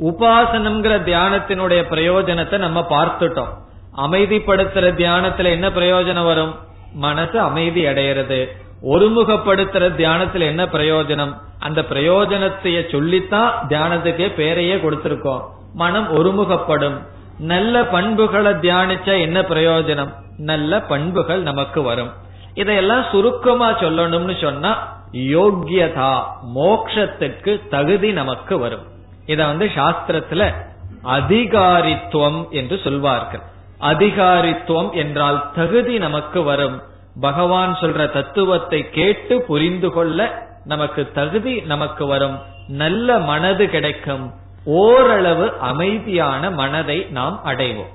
உபாசனம்ங்கிற தியானத்தினுடைய பிரயோஜனத்தை நம்ம பார்த்துட்டோம். அமைதிப்படுத்துற தியானத்துல என்ன பிரயோஜனம் வரும்? மனசு அமைதி அடையிறது. ஒருமுகப்படுத்துற தியானத்துல என்ன பிரயோஜனம்? அந்த பிரயோஜனத்தைய சொல்லித்தான் தியானத்துக்கே பேரையே கொடுத்திருக்கோம். மனம் ஒருமுகப்படும். நல்ல பண்புகளை தியானிச்சா என்ன பிரயோஜனம்? நல்ல பண்புகள் நமக்கு வரும். இதையெல்லாம் சுருக்கமா சொல்லணும்னு சொன்னா யோக்கியதா மோக்ஷத்துக்கு தகுதி நமக்கு வரும். இத வந்து சாஸ்திரத்துல அதிகாரித்துவம் என்று சொல்வார்கள். அதிகாரித்துவம் என்றால் தகுதி நமக்கு வரும். பகவான் சொல்ற தத்துவத்தை கேட்டு புரிந்து கொள்ள நமக்கு தகுதி நமக்கு வரும். நல்ல மனது கிடைக்கும். ஓரளவு அமைதியான மனதை நாம் அடைவோம்.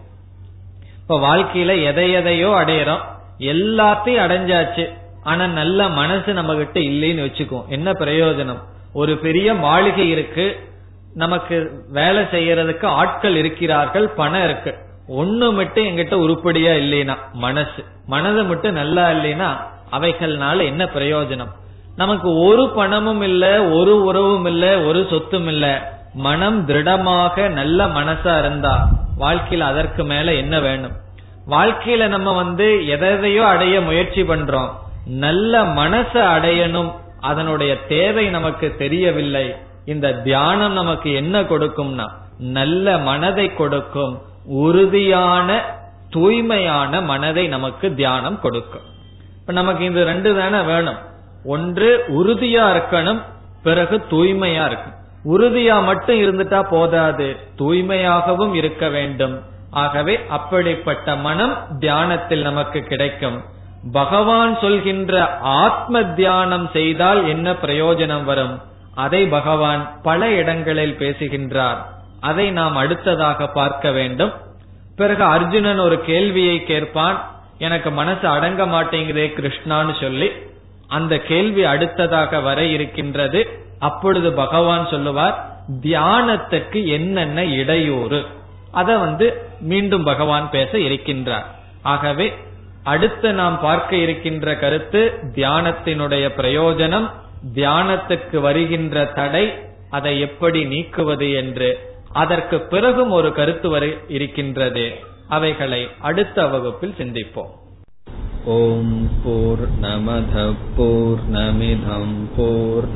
இப்ப வாழ்க்கையில எதை எதையோ அடையிறோம். எல்லாத்தையும் அடைஞ்சாச்சு. ஆனா நல்ல மனசு நம்ம கிட்ட இல்லைன்னு வச்சுக்கோ என்ன பிரயோஜனம்? ஒரு பெரிய மாளிகை இருக்கு. நமக்கு வேலை செய்யறதுக்கு ஆட்கள் இருக்கிறார்கள் பணம் இருக்கு. ஒண்ணு மட்டும் எங்கிட்ட உருப்படியா இல்லைனா மனசு. மனது மட்டும் நல்லா இல்லைனா அவைகள்னால என்ன பிரயோஜனம்? நமக்கு ஒரு பணமும் இல்ல ஒரு உறவும் இல்ல ஒரு சொத்தும் இல்ல. மனம் திருடமாக நல்ல மனசா இருந்தா வாழ்க்கையில அதற்கு மேல என்ன வேணும்? வாழ்க்கையில நம்ம வந்து எதையோ அடைய முயற்சி பண்றோம். நல்ல மனச அடையணும். அதனுடைய தேவை நமக்கு தெரியவில்லை. இந்த தியானம் நமக்கு என்ன கொடுக்கும்னா நல்ல மனதை கொடுக்கும். உறுதியான தூய்மையான மனதை நமக்கு தியானம் கொடுக்கும். இப்ப நமக்கு இந்த ரெண்டு தானே வேணும். ஒன்று உறுதியா இருக்கணும் பிறகு தூய்மையா இருக்கும் உறுதியா மட்டும் இருந்துட்டா போதாது. தூய்மையாகவும் இருக்க வேண்டும். ஆகவே அப்படிப்பட்ட மனம் தியானத்தில் நமக்கு கிடைக்கும். பகவான் சொல்கின்ற ஆத்ம தியானம் செய்தால் என்ன பிரயோஜனம் வரும்? அதை பகவான் பல இடங்களில் பேசுகின்றார். அதை நாம் அடுத்ததாக பார்க்க வேண்டும். பிறகு அர்ஜுனன் ஒரு கேள்வியை கேட்பான். எனக்கு மனசு அடங்க மாட்டேங்கிறே கிருஷ்ணான்னு சொல்லி. அந்த கேள்வி அடுத்ததாக வர இருக்கின்றது. அப்பொழுது பகவான் சொல்லுவார் தியானத்துக்கு என்னென்ன இடையூறு? அத வந்து மீண்டும் பகவான் பேச இருக்கின்றார். ஆகவே அடுத்து நாம் பார்க்க இருக்கின்ற கருத்து தியானத்தினுடைய பிரயோஜனம் தியானத்துக்கு வருகின்ற தடை அதை எப்படி நீக்குவது என்று. அதற்கு பிறகும் ஒரு கருத்து வரை இருக்கின்றது. அவைகளை அடுத்த வகுப்பில் சிந்திப்போம். ஓம் போர் நமத போர் நமிதம் போர்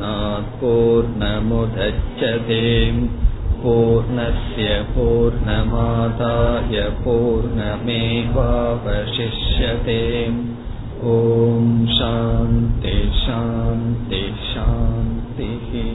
போர் நமுதச்சதேம் பூர்ணய பூர்ணமாதாய பூர்ணமேவாவசிஷ்யதேம். ஓம் சாந்தி சாந்தி சாந்திஹி.